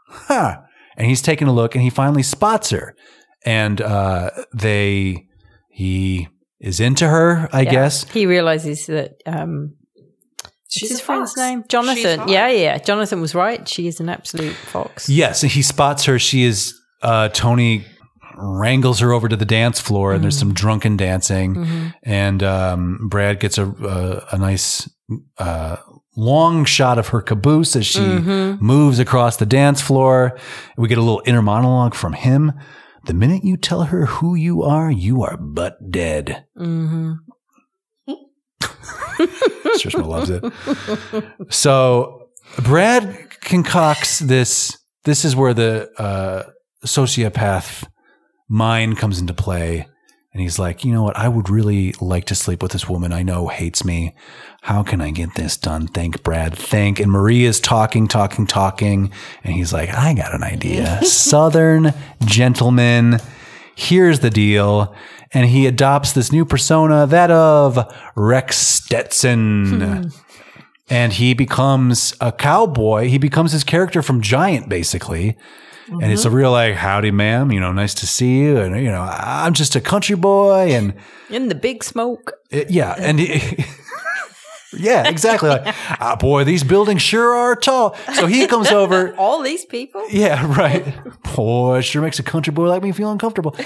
A: huh. And he's taking a look and he finally spots her. And uh, they, he is into her, I yeah. guess.
B: He realizes that um, She's his friend's fox. name? Jonathan. Yeah, yeah. Jonathan was right. She is an absolute fox.
A: Yes, he spots her. She is uh, Tony wrangles her over to the dance floor, and mm-hmm. there's some drunken dancing, mm-hmm. and um, Brad gets a a, a nice. Uh, long shot of her caboose as she mm-hmm. moves across the dance floor. We get a little inner monologue from him. The minute you tell her who you are, you are but dead. Mm-hmm. Loves it. So Brad concocts this. This is where the uh, sociopath mind comes into play. And he's like, you know what? I would really like to sleep with this woman I know hates me. How can I get this done? Thank Brad. Thank. And Marie is talking, talking, talking. And he's like, I got an idea. Southern gentleman. Here's the deal and he adopts this new persona, that of Rex Stetson. Hmm. and he becomes a cowboy. He becomes his character from Giant, basically. Mm-hmm. And it's a mm-hmm. real like, howdy, ma'am. You know, nice to see you. And you know, I'm just a country boy, and
B: in the big smoke.
A: It, yeah, and. He, Yeah, exactly. Like, ah, boy, these buildings sure are tall. So he comes over.
B: All these people?
A: Yeah, right. Boy, it sure makes a country boy like me feel uncomfortable.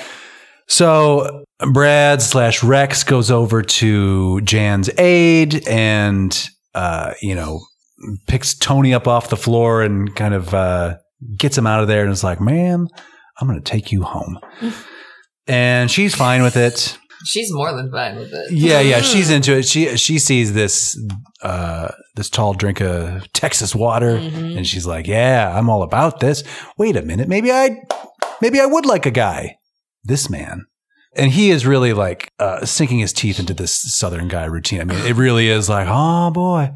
A: So Brad slash Rex goes over to Jan's aid and, uh, you know, picks Tony up off the floor and kind of uh, gets him out of there and is like, man, I'm going to take you home. and she's fine with it.
D: She's more than fine with it.
A: Yeah, yeah, she's into it. She she sees this uh, this tall drink of Texas water, mm-hmm. and she's like, "Yeah, I'm all about this." Wait a minute, maybe I maybe I would like a guy this man. And he is really like uh, sinking his teeth into this Southern guy routine. I mean, it really is like, oh boy,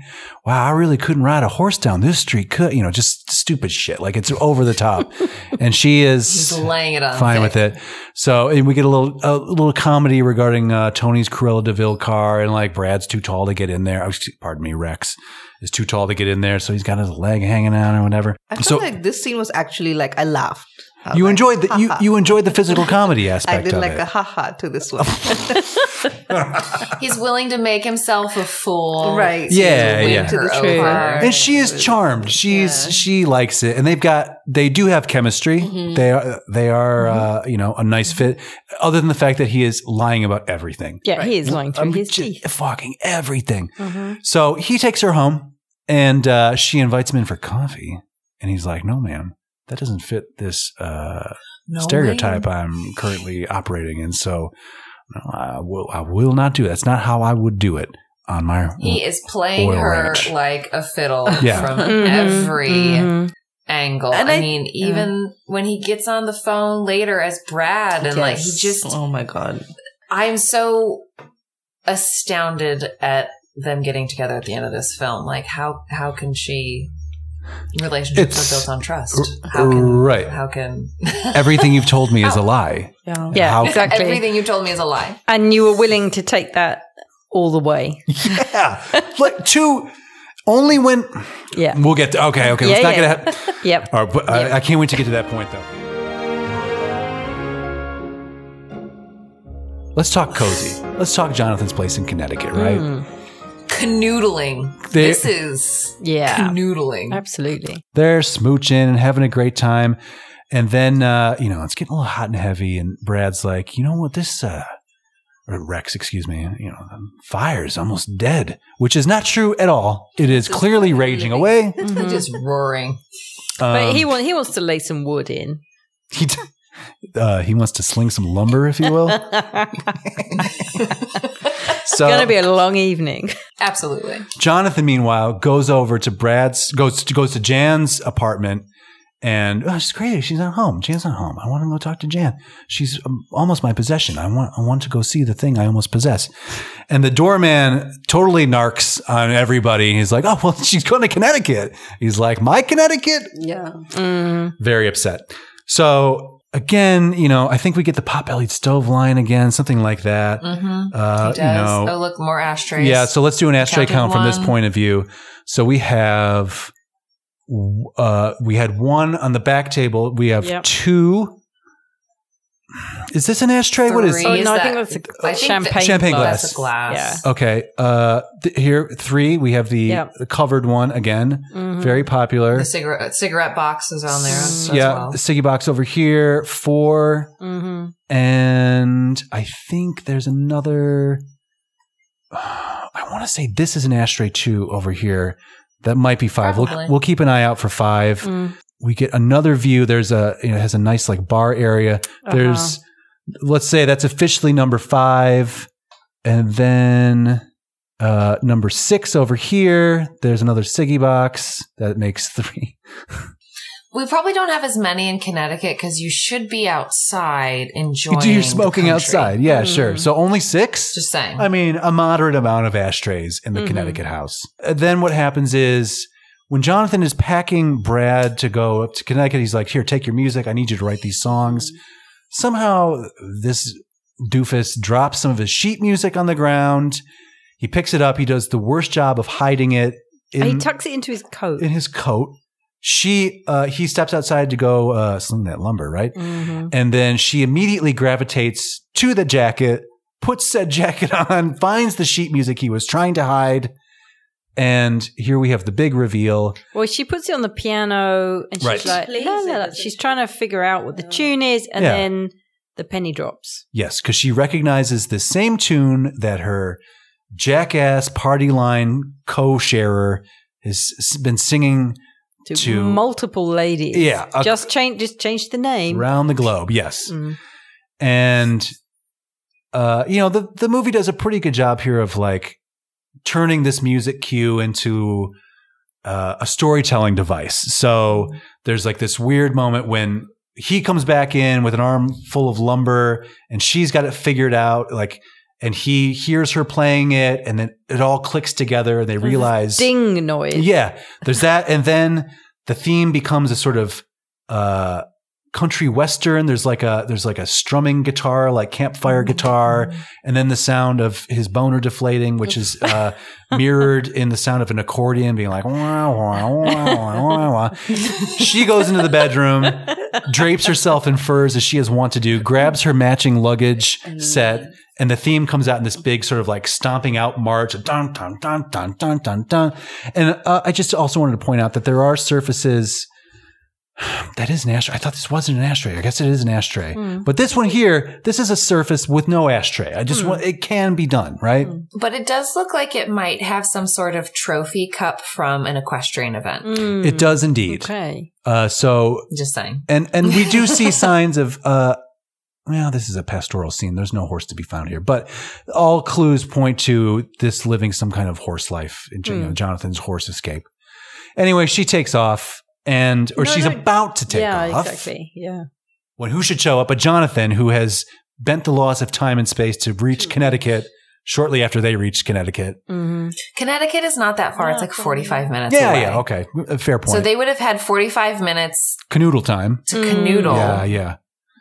A: wow, I really couldn't ride a horse down this street. Could you know, just, just stupid shit. Like it's over the top, and she is
D: He's laying it on
A: fine
D: thick.
A: with it. So and we get a little a little comedy regarding uh, Tony's Cruella de Vil car, and like Brad's too tall to get in there. Oh, pardon me, Rex is too tall to get in there, so he's got his leg hanging out or whatever.
C: I feel
A: So
C: like this scene was actually like I laughed. I
A: you enjoyed the you,
C: "Ha ha."
A: you enjoyed the physical comedy aspect.
C: I did
A: of
C: like
A: it.
C: a haha to this one.
D: He's willing to make himself a fool.
C: Right.
D: to
A: Yeah, yeah.
C: To the
D: over.
A: and she is charmed. She's
D: Yeah.
A: she likes it, and they've got they do have chemistry.
C: Mm-hmm.
A: They are they are uh, you know a nice fit. Other than the fact that he is lying about everything,
B: Yeah, he is lying through
A: Um,
B: his
A: j-
B: teeth.
A: fucking everything.
B: Mhm.
A: So he takes her home, and uh, she invites him in for coffee, and he's like, "No, ma'am, that doesn't fit this uh,
D: No
A: stereotype
D: way.
A: I'm currently operating in. So no, I will I will not do it. That's not how I would do it on my."
D: He is playing her
A: ranch.
D: like a fiddle
A: Yeah.
D: from
B: Mhm,
D: every
B: mhm.
D: angle.
C: And
D: I,
C: I-
D: mean, even when he gets on the phone later as Brad, and like he just,
C: Oh my god.
D: I'm so astounded at them getting together at the end of this film. Like, how how can she? Relationships
A: It's-
D: are built on trust. How can
A: right.
D: How can
A: Everything you've told me is a lie.
C: Yeah.
B: Yeah,
A: How-
B: exactly.
D: everything you told me is a lie?
B: And you were willing to take that all the way.
A: Yeah, like two. Only when
B: Yeah.
A: we'll get to, okay, okay.
B: Yeah,
A: let's not
B: yeah.
A: get ahead.
B: Yep.
A: All right, but I, I can't wait to get to that point, though. Let's talk cozy. Let's talk Jonathan's place in Connecticut, right?
B: Mm.
D: Canoodling.
A: They-
D: this is
B: Yeah.
D: canoodling.
B: Absolutely.
A: They're smooching and having a great time. And then, uh, you know, it's getting a little hot and heavy. And Brad's like, you know what, this, uh, or Rex, excuse me, you know, the fire's almost dead, which is not true at all. It is clearly raging away.
D: Just roaring.
B: But
A: Um,
B: he, want, he wants to lay some wood in.
A: he, d- uh, he wants to sling some lumber, if you will. So
B: Going to be a long evening.
D: Absolutely.
A: Jonathan, meanwhile, goes over to Brad's, goes to, goes to Jan's apartment, and oh, she's crazy. She's not home. Jan's not home. I want to go talk to Jan. She's um, almost my possession. I want, I want to go see the thing I almost possess. And the doorman totally narks on everybody. He's like, "Oh, well, she's going to Connecticut." He's like, "My Connecticut."
C: Yeah.
B: Mm.
A: Very upset. So again, you know, I think we get the pot-bellied stove line again, something like that.
D: Mm-hmm.
A: Uh,
D: he does.
A: you know,
D: oh, look, more ashtrays.
A: yeah, so let's do an ashtray
D: Counted
A: count from this point of view. So we have uh we had one on the back table. We have
B: Yep.
A: two. Is this an ashtray? What is
D: Three.
B: Oh,
D: Is
B: no, I
D: that-
B: think that's a,
D: think
B: champagne,
D: that-
A: Champagne
B: glass.
D: That's a glass.
A: Okay. Uh th- here three. We have the
B: Yep.
A: covered one again.
B: Mhm.
A: Very popular.
D: The cigarette cigarette box is on there as, as
A: yeah,
D: well.
A: the Siggy box over here, four,
B: Mhm.
A: and I think there's another. I want to say this is an ashtray too over here. That might be five. We'll, we'll keep an eye out for five.
B: Mm.
A: We get another view. There's a you know, it has a nice like bar area.
B: Uh-huh.
A: There's let's say that's officially number five, and then uh, number six over here. There's another Siggy box that makes three.
D: We probably don't have as many in Connecticut because you should be outside enjoying.
A: do your
D: the
A: smoking outside. Yeah,
B: Mm.
A: sure. So only six?
D: Just saying.
A: I mean, a moderate amount of ashtrays in the
B: Mhm.
A: Connecticut house. Uh, then what happens is when Jonathan is packing Brad to go up to Connecticut, he's like, Here, take your music. I need you to write these songs. Somehow, this doofus drops some of his sheet music on the ground. He picks it up. He does the worst job of hiding it in,
B: he tucks it into his coat.
A: in his coat. She, uh, he steps outside to go uh, sling that lumber, right?
B: Mhm.
A: And then she immediately gravitates to the jacket, puts said jacket on, finds the sheet music he was trying to hide. And here we have the big reveal.
B: Well, she puts it on the piano and she's
A: Right.
B: like,
C: Plays
B: la, la, la. she's trying to figure out what the tune is, and
A: Yeah.
B: then the penny drops.
A: Yes, because she recognizes the same tune that her jackass party line co sharer has been singing
B: To,
A: To-
B: multiple ladies.
A: Yeah, a-
B: just change, just change the name.
A: around the globe. Yes.
B: Mm.
A: And, uh, you know, the, the movie does a pretty good job here of like turning this music cue into uh, a storytelling device. So there's like this weird moment when he comes back in with an arm full of lumber and she's got it figured out. Like, and he hears her playing it and then it all clicks together and they realize.
B: Ding noise.
A: Yeah, there's that, and then the theme becomes a sort of uh, country western. There's like a there's like a strumming guitar, like campfire guitar, and then the sound of his boner deflating, which is uh, mirrored in the sound of an accordion being like. Wah, wah, wah. She goes into the bedroom, drapes herself in furs as she is wont to do, grabs her matching luggage set. And the theme comes out in this big sort of like stomping out march, dun dun dun dun dun dun dun. And uh, I just also wanted to point out that there are surfaces that is an ashtray. I thought this wasn't an ashtray. I guess it is an ashtray. Hmm. But this one here, this is a surface with no ashtray. I just hmm. want, it can be done, right? Hmm.
D: But it does look like it might have some sort of trophy cup from an equestrian event.
A: It does indeed.
B: Okay.
A: Uh, so,
D: Just saying.
A: and, and we do see signs of, uh, well, this is a pastoral scene. There's no horse to be found here, but all clues point to this living some kind of horse life. You know, Jonathan's horse escape. Anyway, she takes off and, or
B: No,
A: she's
B: no.
A: about to take
B: yeah,
A: off.
B: exactly. Yeah.
A: when who should show up but Jonathan, who has bent the laws of time and space to reach Connecticut shortly after they reached Connecticut.
B: hmm
D: Connecticut is not that far. It's like 45 minutes
A: Yeah,
D: away.
A: yeah, okay. Uh, Fair point.
D: So they would have had 45 minutes
A: Canoodle time.
D: to canoodle.
A: Yeah, yeah.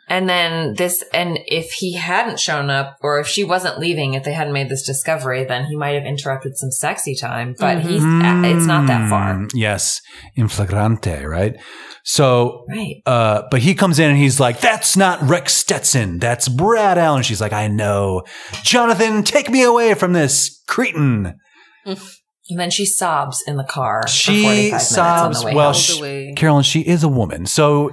D: And then this, and if he hadn't shown up, or if she wasn't leaving, if they hadn't made this discovery, then he might have interrupted some sexy time. But he's, it's not that far.
A: Mm, Yes. In flagrante, right? So,
D: Right.
A: uh, but he comes in and he's like, that's not Rex Stetson. That's Brad Allen. She's like, I know. Jonathan, take me away from this cretin.
D: And then she sobs in the car. for
A: She
D: 45 minutes on
A: sobs.
D: the way
A: Well,
D: home.
A: sh-
C: away.
A: Carolyn, she is a woman. So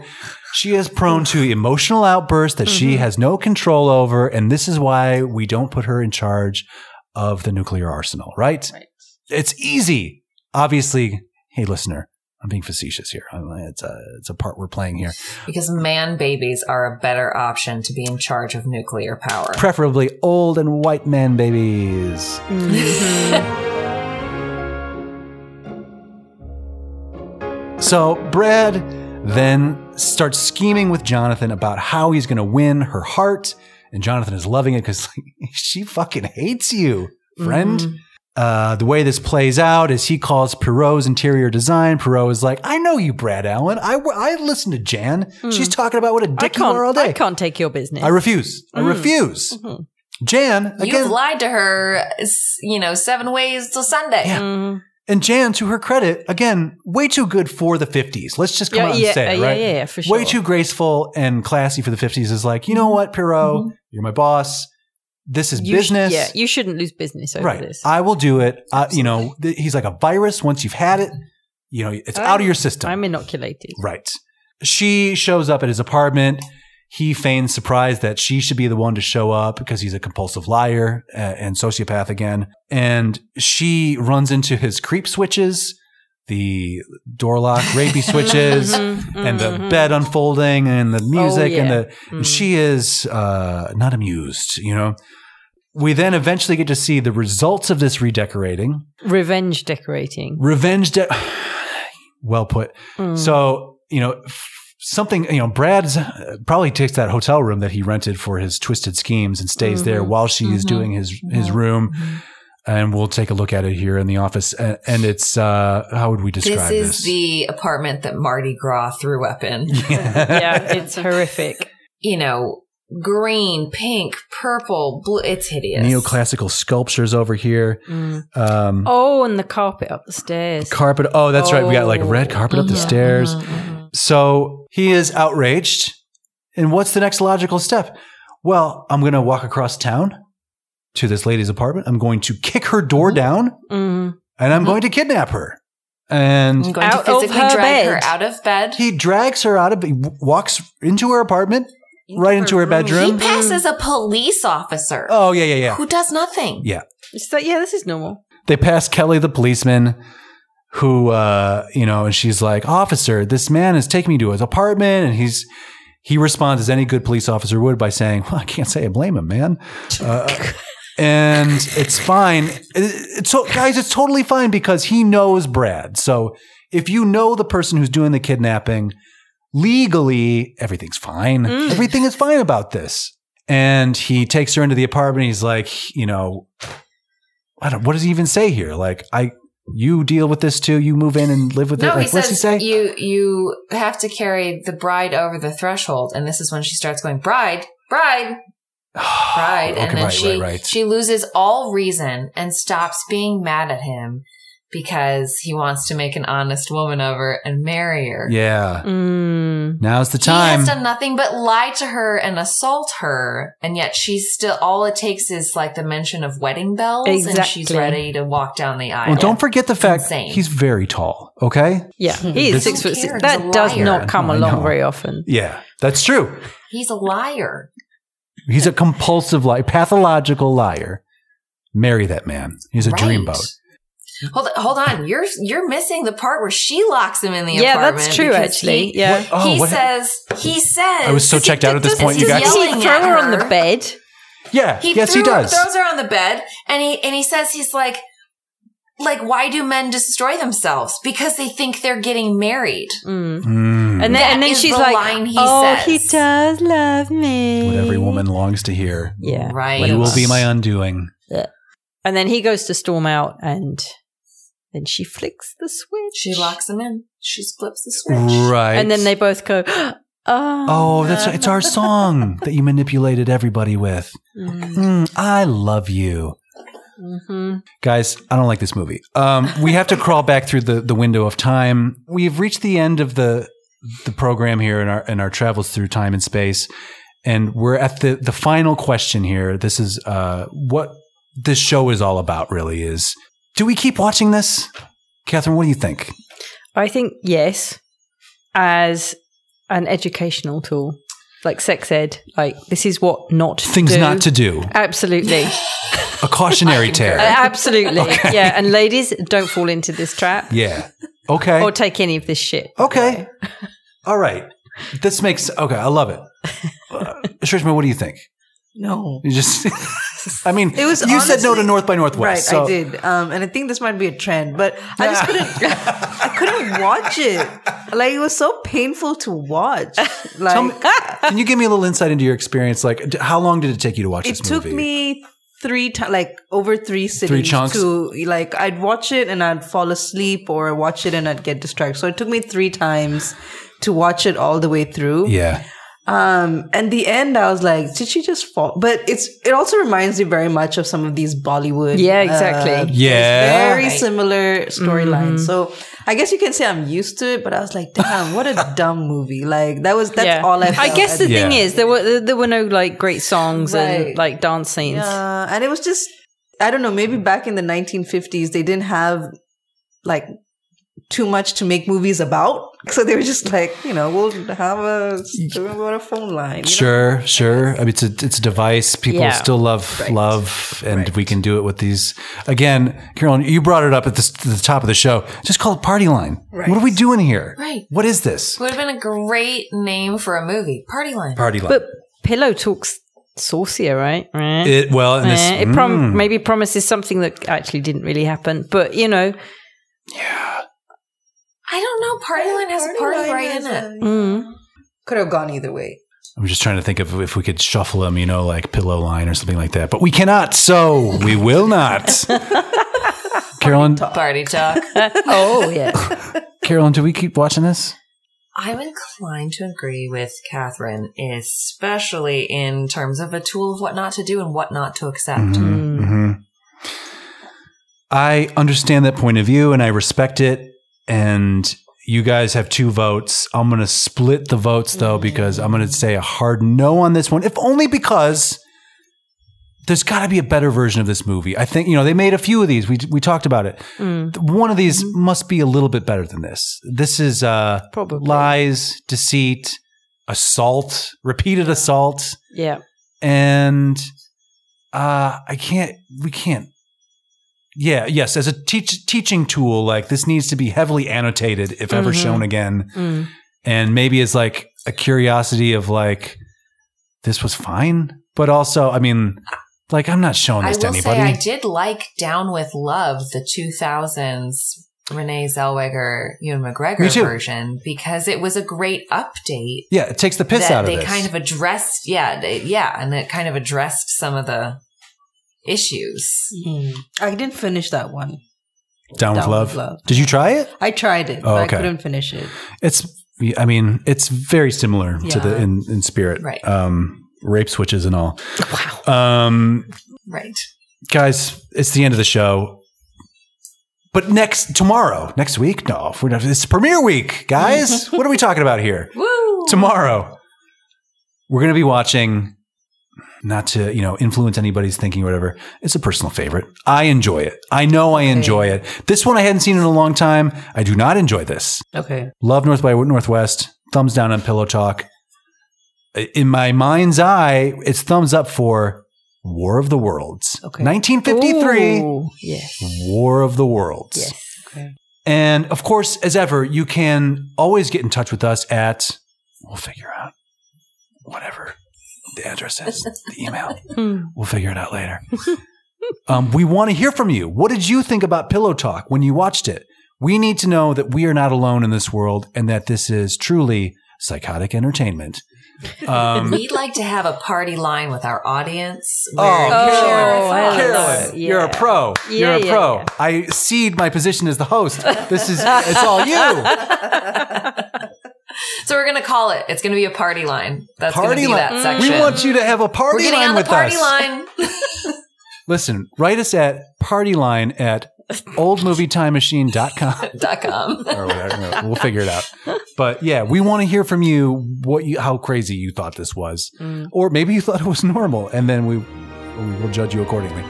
A: she is prone to emotional outbursts that she mm-hmm. has no control over. And this is why we don't put her in charge of the nuclear arsenal, right?
C: Right.
A: It's easy. Obviously, hey, listener, I'm being facetious here. It's a, it's a part we're playing here.
D: because man babies are a better option to be in charge of nuclear power.
A: Preferably old and white man babies. Mm-hmm. So Brad then starts scheming with Jonathan about how he's going to win her heart. And Jonathan is loving it because she fucking hates you, friend. Uh, the way this plays out is he calls Pierot's interior design. Pierot is like, I know you, Brad Allen. I, I listen to Jan. She's talking about what a dick you are all day.
B: I can't take your business.
A: I refuse. I refuse. Jan,
D: You've
A: again,
D: lied to her, you know, seven ways till Sunday.
A: Yeah.
B: Mhm.
A: And Jan, to her credit, again, way too good for the 50s. Let's just come
B: Yeah,
A: out and
B: yeah,
A: say
B: uh,
A: right?
B: yeah, yeah, for sure.
A: Way too graceful and classy for the 50s is like, you know what, Pierot, you're my boss. This is
B: You sh-
A: business.
B: yeah, you shouldn't lose business over
A: right.
B: this.
A: I will do it. Uh, you know, th- he's like a virus. Once you've had it, you know, it's out of your system.
B: I'm inoculated.
A: Right. She shows up at his apartment. He feigns surprise that she should be the one to show up because he's a compulsive liar uh, and sociopath again. And she runs into his creep switches, the door lock, rapey switches, and the bed unfolding and the music and
B: yeah.
A: the and she is uh, not amused, you know. We then eventually get to see the results of this redecorating.
B: Revenge decorating.
A: Revenge de- well put. So, you know, something, you know, Brad's uh, probably takes that hotel room that he rented for his twisted schemes and stays there while she is doing his his room. And we'll take a look at it here in the office. And, and it's uh how would we describe This
D: is
A: this?
D: Is the apartment that Mardi Gras threw up in.
B: yeah, it's horrific.
D: you know, green, pink, purple, blue. It's hideous.
A: Neoclassical sculptures over here. Um
B: Oh, and the carpet up the stairs.
A: carpet. Oh, that's right. We got like red carpet up the stairs. So he is outraged. And what's the next logical step? Well, I'm going to walk across town to this lady's apartment. I'm going to kick her door down
B: Mm.
A: and I'm going to kidnap her. And
D: I'm going
B: Out
D: to physically
B: her
D: drag her out of bed.
A: he drags her out of, he walks into her apartment, right into her bedroom.
D: He passes a police officer
A: Oh, yeah, yeah, yeah.
D: who does nothing.
A: Yeah.
B: It's like, yeah, this is normal.
A: they pass Kelly the policeman who uh you know and she's like officer this man is taking me to his apartment and he's he responds as any good police officer would by saying well I can't say I blame him man uh, and it's fine. It- it's so guys it's totally fine because he knows Brad. So if you know the person who's doing the kidnapping legally everything's fine. Everything is fine about this. And he takes her into the apartment. He's like you know I don't, what does he even say here? Like, I, you deal with this too. You move in and live with
D: no,
A: it. Like,
D: he
A: what's he say?
D: you you have to carry the bride over the threshold, and this is when she starts going, "Bride, bride, bride,"
A: Okay,
D: and then
A: right,
D: she
A: right, right.
D: she loses all reason and stops being mad at him because he wants to make an honest woman of her and marry her.
A: yeah.
B: Mm.
A: Now's the time.
D: He
A: time.
D: has done nothing but lie to her and assault her, and yet she's still. All it takes is like the mention of wedding bells, and she's ready to walk down the aisle.
A: well, don't forget the fact
D: Insane.
A: he's very tall. Okay.
B: Yeah, he is six
D: Who
B: foot six. That does not come
A: I
B: along
A: know.
B: very often.
A: Yeah, that's true.
D: He's a liar.
A: He's a compulsive liar, pathological liar. Marry that man. He's a
D: Right.
A: dreamboat.
D: Hold hold on, you're you're missing the part where she locks him in the
B: Yeah,
D: apartment.
B: Yeah, that's true. Actually,
D: he,
B: yeah.
A: What? Oh,
D: he
A: what hap-
D: says he says
A: I was so checked out at this point. You
D: He's
A: guys.
D: Yelling
B: he throw her on the bed?
A: Yeah.
D: He
A: yes,
D: threw,
A: he does.
D: throws her on the bed, and he and he says he's like, like why do men destroy themselves? Because they think they're getting married.
B: Mm.
A: Mm,
B: And then,
D: That
B: and then she's
D: the
B: like,
D: line he
B: "Oh,
D: says."
B: he does love me."
A: what every woman longs to hear.
B: Yeah,
D: Right.
A: You will be my undoing.
B: And then he goes to storm out, and then she flicks the switch.
D: She locks him in. She flips the switch.
A: Right.
B: and then they both go, "Oh,
A: Oh, that's it's our song that you manipulated everybody with.
B: Mm,
A: Mm, I love you.
B: mhm.
A: Guys, I don't like this movie. Um, we have to crawl back through the, the window of time. We've reached the end of the the program here in our in our travels through time and space, and we're at the the final question here. This is uh, what this show is all about. Really, is do we keep watching this, Katherine? What do you think?
B: I think yes, as an educational tool, like sex ed. Like this is what not to
A: Things
B: do.
A: not to do.
B: Absolutely,
A: A cautionary tale.
B: Uh, absolutely. Yeah, and ladies, don't fall into this trap
A: Yeah. Okay.
B: or take any of this shit.
A: Okay. All right. This makes okay. I love it. Uh, Shrishma, what do you think?
C: No.
A: You just, I mean,
C: It was
A: you said no to North by Northwest.
C: Right,
A: so-
C: I did, um, and I think this might be a trend, but I just couldn't. I couldn't watch it. Like it was so painful to watch. Like
A: me, can you give me a little insight into your experience? Like, how long did it take you to watch
C: it
A: this
C: took
A: movie?
C: me three times, like over three cities
A: chunks?
C: to like I'd watch it and I'd fall asleep, or watch it and I'd get distracted. So it took me three times to watch it all the way through.
A: Yeah.
C: Um, and the end, I was like, did she just fall? But it's it also reminds me very much of some of these Bollywood.
B: Yeah, exactly.
C: uh,
A: Yeah.
C: very
D: Right.
C: similar storylines.
B: Mm-hmm.
C: So I guess you can say I'm used to it, but I was like, damn, what a dumb movie. Like that was that's
B: yeah.
C: all I.
B: I guess the
C: the
B: thing is there were there were no like great songs and like dance scenes.
C: Yeah, and it was just I don't know. Maybe back in the 1950s, they didn't have like too much to make movies about, so they were just like, you know, we'll have a about a phone line. you know?
A: Sure, sure. I mean, it's a it's a device. People
B: Yeah.
A: still love
C: Right.
A: love, and
C: Right.
A: we can do it with these. Again, Carolyn, you brought it up at the, the top of the show. Just call it Party Line.
C: Right.
A: What are we doing here?
D: Right.
A: What is this?
D: Would have been a great name for a movie. Party line.
A: Party Line.
B: But Pillow talks saucier, right? Right.
A: it well, and this,
B: Eh, it prom-
A: mm.
B: maybe promises something that actually didn't really happen. But you know,
D: I don't know. Party line has a party right in it.
B: mm,
C: Could have gone either way.
A: I'm just trying to think of if we could shuffle them, you know, like pillow line or something like that. But we cannot, so we will not. Carolyn,
D: Party talk.
B: oh yeah,
A: Carolyn, do we keep watching this?
D: I'm inclined to agree with Katherine, especially in terms of a tool of what not to do and what not to accept.
A: Hmm I understand that point of view and I respect it. And you guys have two votes. I'm going to split the votes though, because I'm going to say a hard no on this one, if only because there's got to be a better version of this movie. I think, you know, they made a few of these. We, we talked about it.
B: Mm.
A: One of these must be a little bit better than this. This is uh,
B: Probably.
A: lies, deceit, assault, repeated assault
B: yeah.
A: and uh i can't we can't yeah yes as a teach, teaching tool like this needs to be heavily annotated if ever
B: Mhm.
A: shown again
B: Mm.
A: and maybe as like a curiosity of like this was fine but also i mean like i'm not showing
D: I
A: this to anybody
D: say I did like Down with Love, the 2000s Renee Zellweger, Ewan McGregor version, because it was a great update
A: yeah it takes the piss out of it.
D: they
A: this
D: kind of addressed. Yeah, they, yeah, and it kind of addressed some of the issues.
C: I didn't finish that one.
A: Down, with, love. love. Did you try it?
C: I tried it, oh, okay. I couldn't finish it.
A: It's, I mean, it's very similar yeah. to the in, in spirit,
D: right?
A: Um, rape switches and all.
D: Wow.
A: Um,
D: right.
A: Guys, it's the end of the show. But next tomorrow, next week, no, it's premiere week, guys. what are we talking about here?
D: Woo!
A: Tomorrow, we're going to be watching. Not to you know influence anybody's thinking or whatever. It's a personal favorite. I enjoy it. I know I enjoy it. This one I hadn't seen in a long time. I do not enjoy this.
C: Okay.
A: Love North by Northwest. Thumbs down on Pillow Talk. In my mind's eye, it's thumbs up for War of the Worlds.
C: Okay.
A: 1953.
B: Ooh, yes.
A: War of the Worlds.
B: Yes.
C: Okay.
A: And of course, as ever, you can always get in touch with us at, we'll figure out whatever the address is, the email. Hmm. we'll figure it out later. um, we want to hear from you. What did you think about Pillow Talk when you watched it? We need to know that we are not alone in this world and that this is truly psychotic entertainment.
D: Um, We'd like to have a party line with our audience.
A: Oh, Carolyn, Carolyn yeah. you're a pro. Yeah, you're a pro. Yeah, I cede my position as the host. This is it's all you.
D: so we're gonna call it. It's gonna be a party line. That's party gonna be line. that section.
A: We want you to have a party
D: we're
A: line
D: on
A: with
D: the party
A: us.
D: line.
A: Listen, write us at partyline at oldmovietimemachine.com.
D: Dot com.
A: or whatever. We'll figure it out. But yeah, we want to hear from you what you how crazy you thought this was. Mm. Or maybe you thought it was normal and then we will judge you accordingly.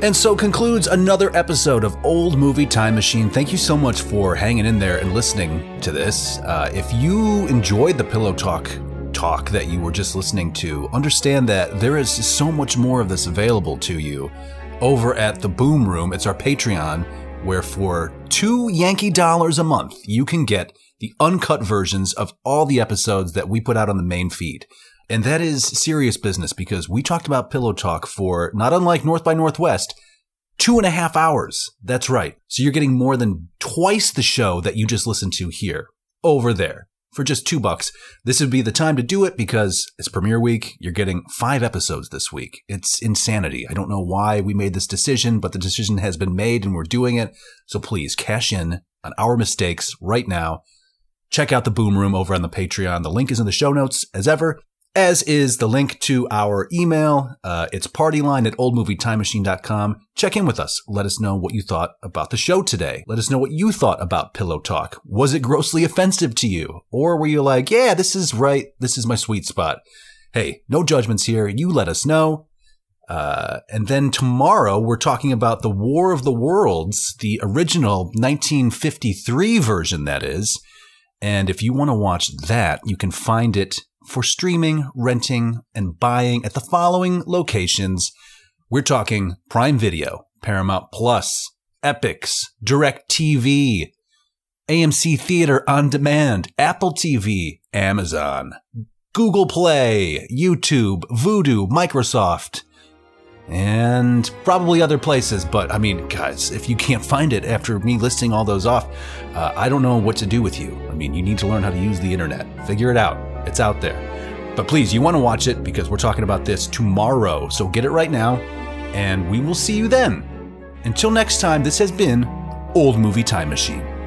A: And so concludes another episode of Old Movie Time Machine. Thank you so much for hanging in there and listening to this. Uh, if you enjoyed the Pillow Talk talk that you were just listening to, understand that there is so much more of this available to you over at the Boom Room. It's our Patreon, where for two Yankee dollars a month, you can get the uncut versions of all the episodes that we put out on the main feed. And that is serious business because we talked about Pillow Talk for, not unlike North by Northwest, two and a half hours. That's right. So you're getting more than twice the show that you just listened to here over there for just two bucks. This would be the time to do it because it's premiere week. You're getting five episodes this week. It's insanity. I don't know why we made this decision, but the decision has been made and we're doing it. So please cash in on our mistakes right now. Check out the Boom Room over on the Patreon. The link is in the show notes as ever as is the link to our email. Uh, it's partyline at oldmovietimemachine.com. Check in with us. Let us know what you thought about the show today. Let us know what you thought about Pillow Talk. Was it grossly offensive to you? Or were you like, yeah, this is right. This is my sweet spot. Hey, no judgments here. You let us know. Uh, and then tomorrow we're talking about the War of the Worlds, the original 1953 version, that is. And if you want to watch that, you can find it for streaming, renting, and buying at the following locations. We're talking Prime Video, Paramount Plus, Epix, TV, AMC Theater on Demand, Apple TV, Amazon, Google Play, YouTube, Vudu, Microsoft, and probably other places. But I mean, guys, if you can't find it after me listing all those off, uh, I don't know what to do with you. I mean, you need to learn how to use the internet. Figure it out. It's out there. But please, you want to watch it because we're talking about this tomorrow. So get it right now, and we will see you then. Until next time, this has been Old Movie Time Machine.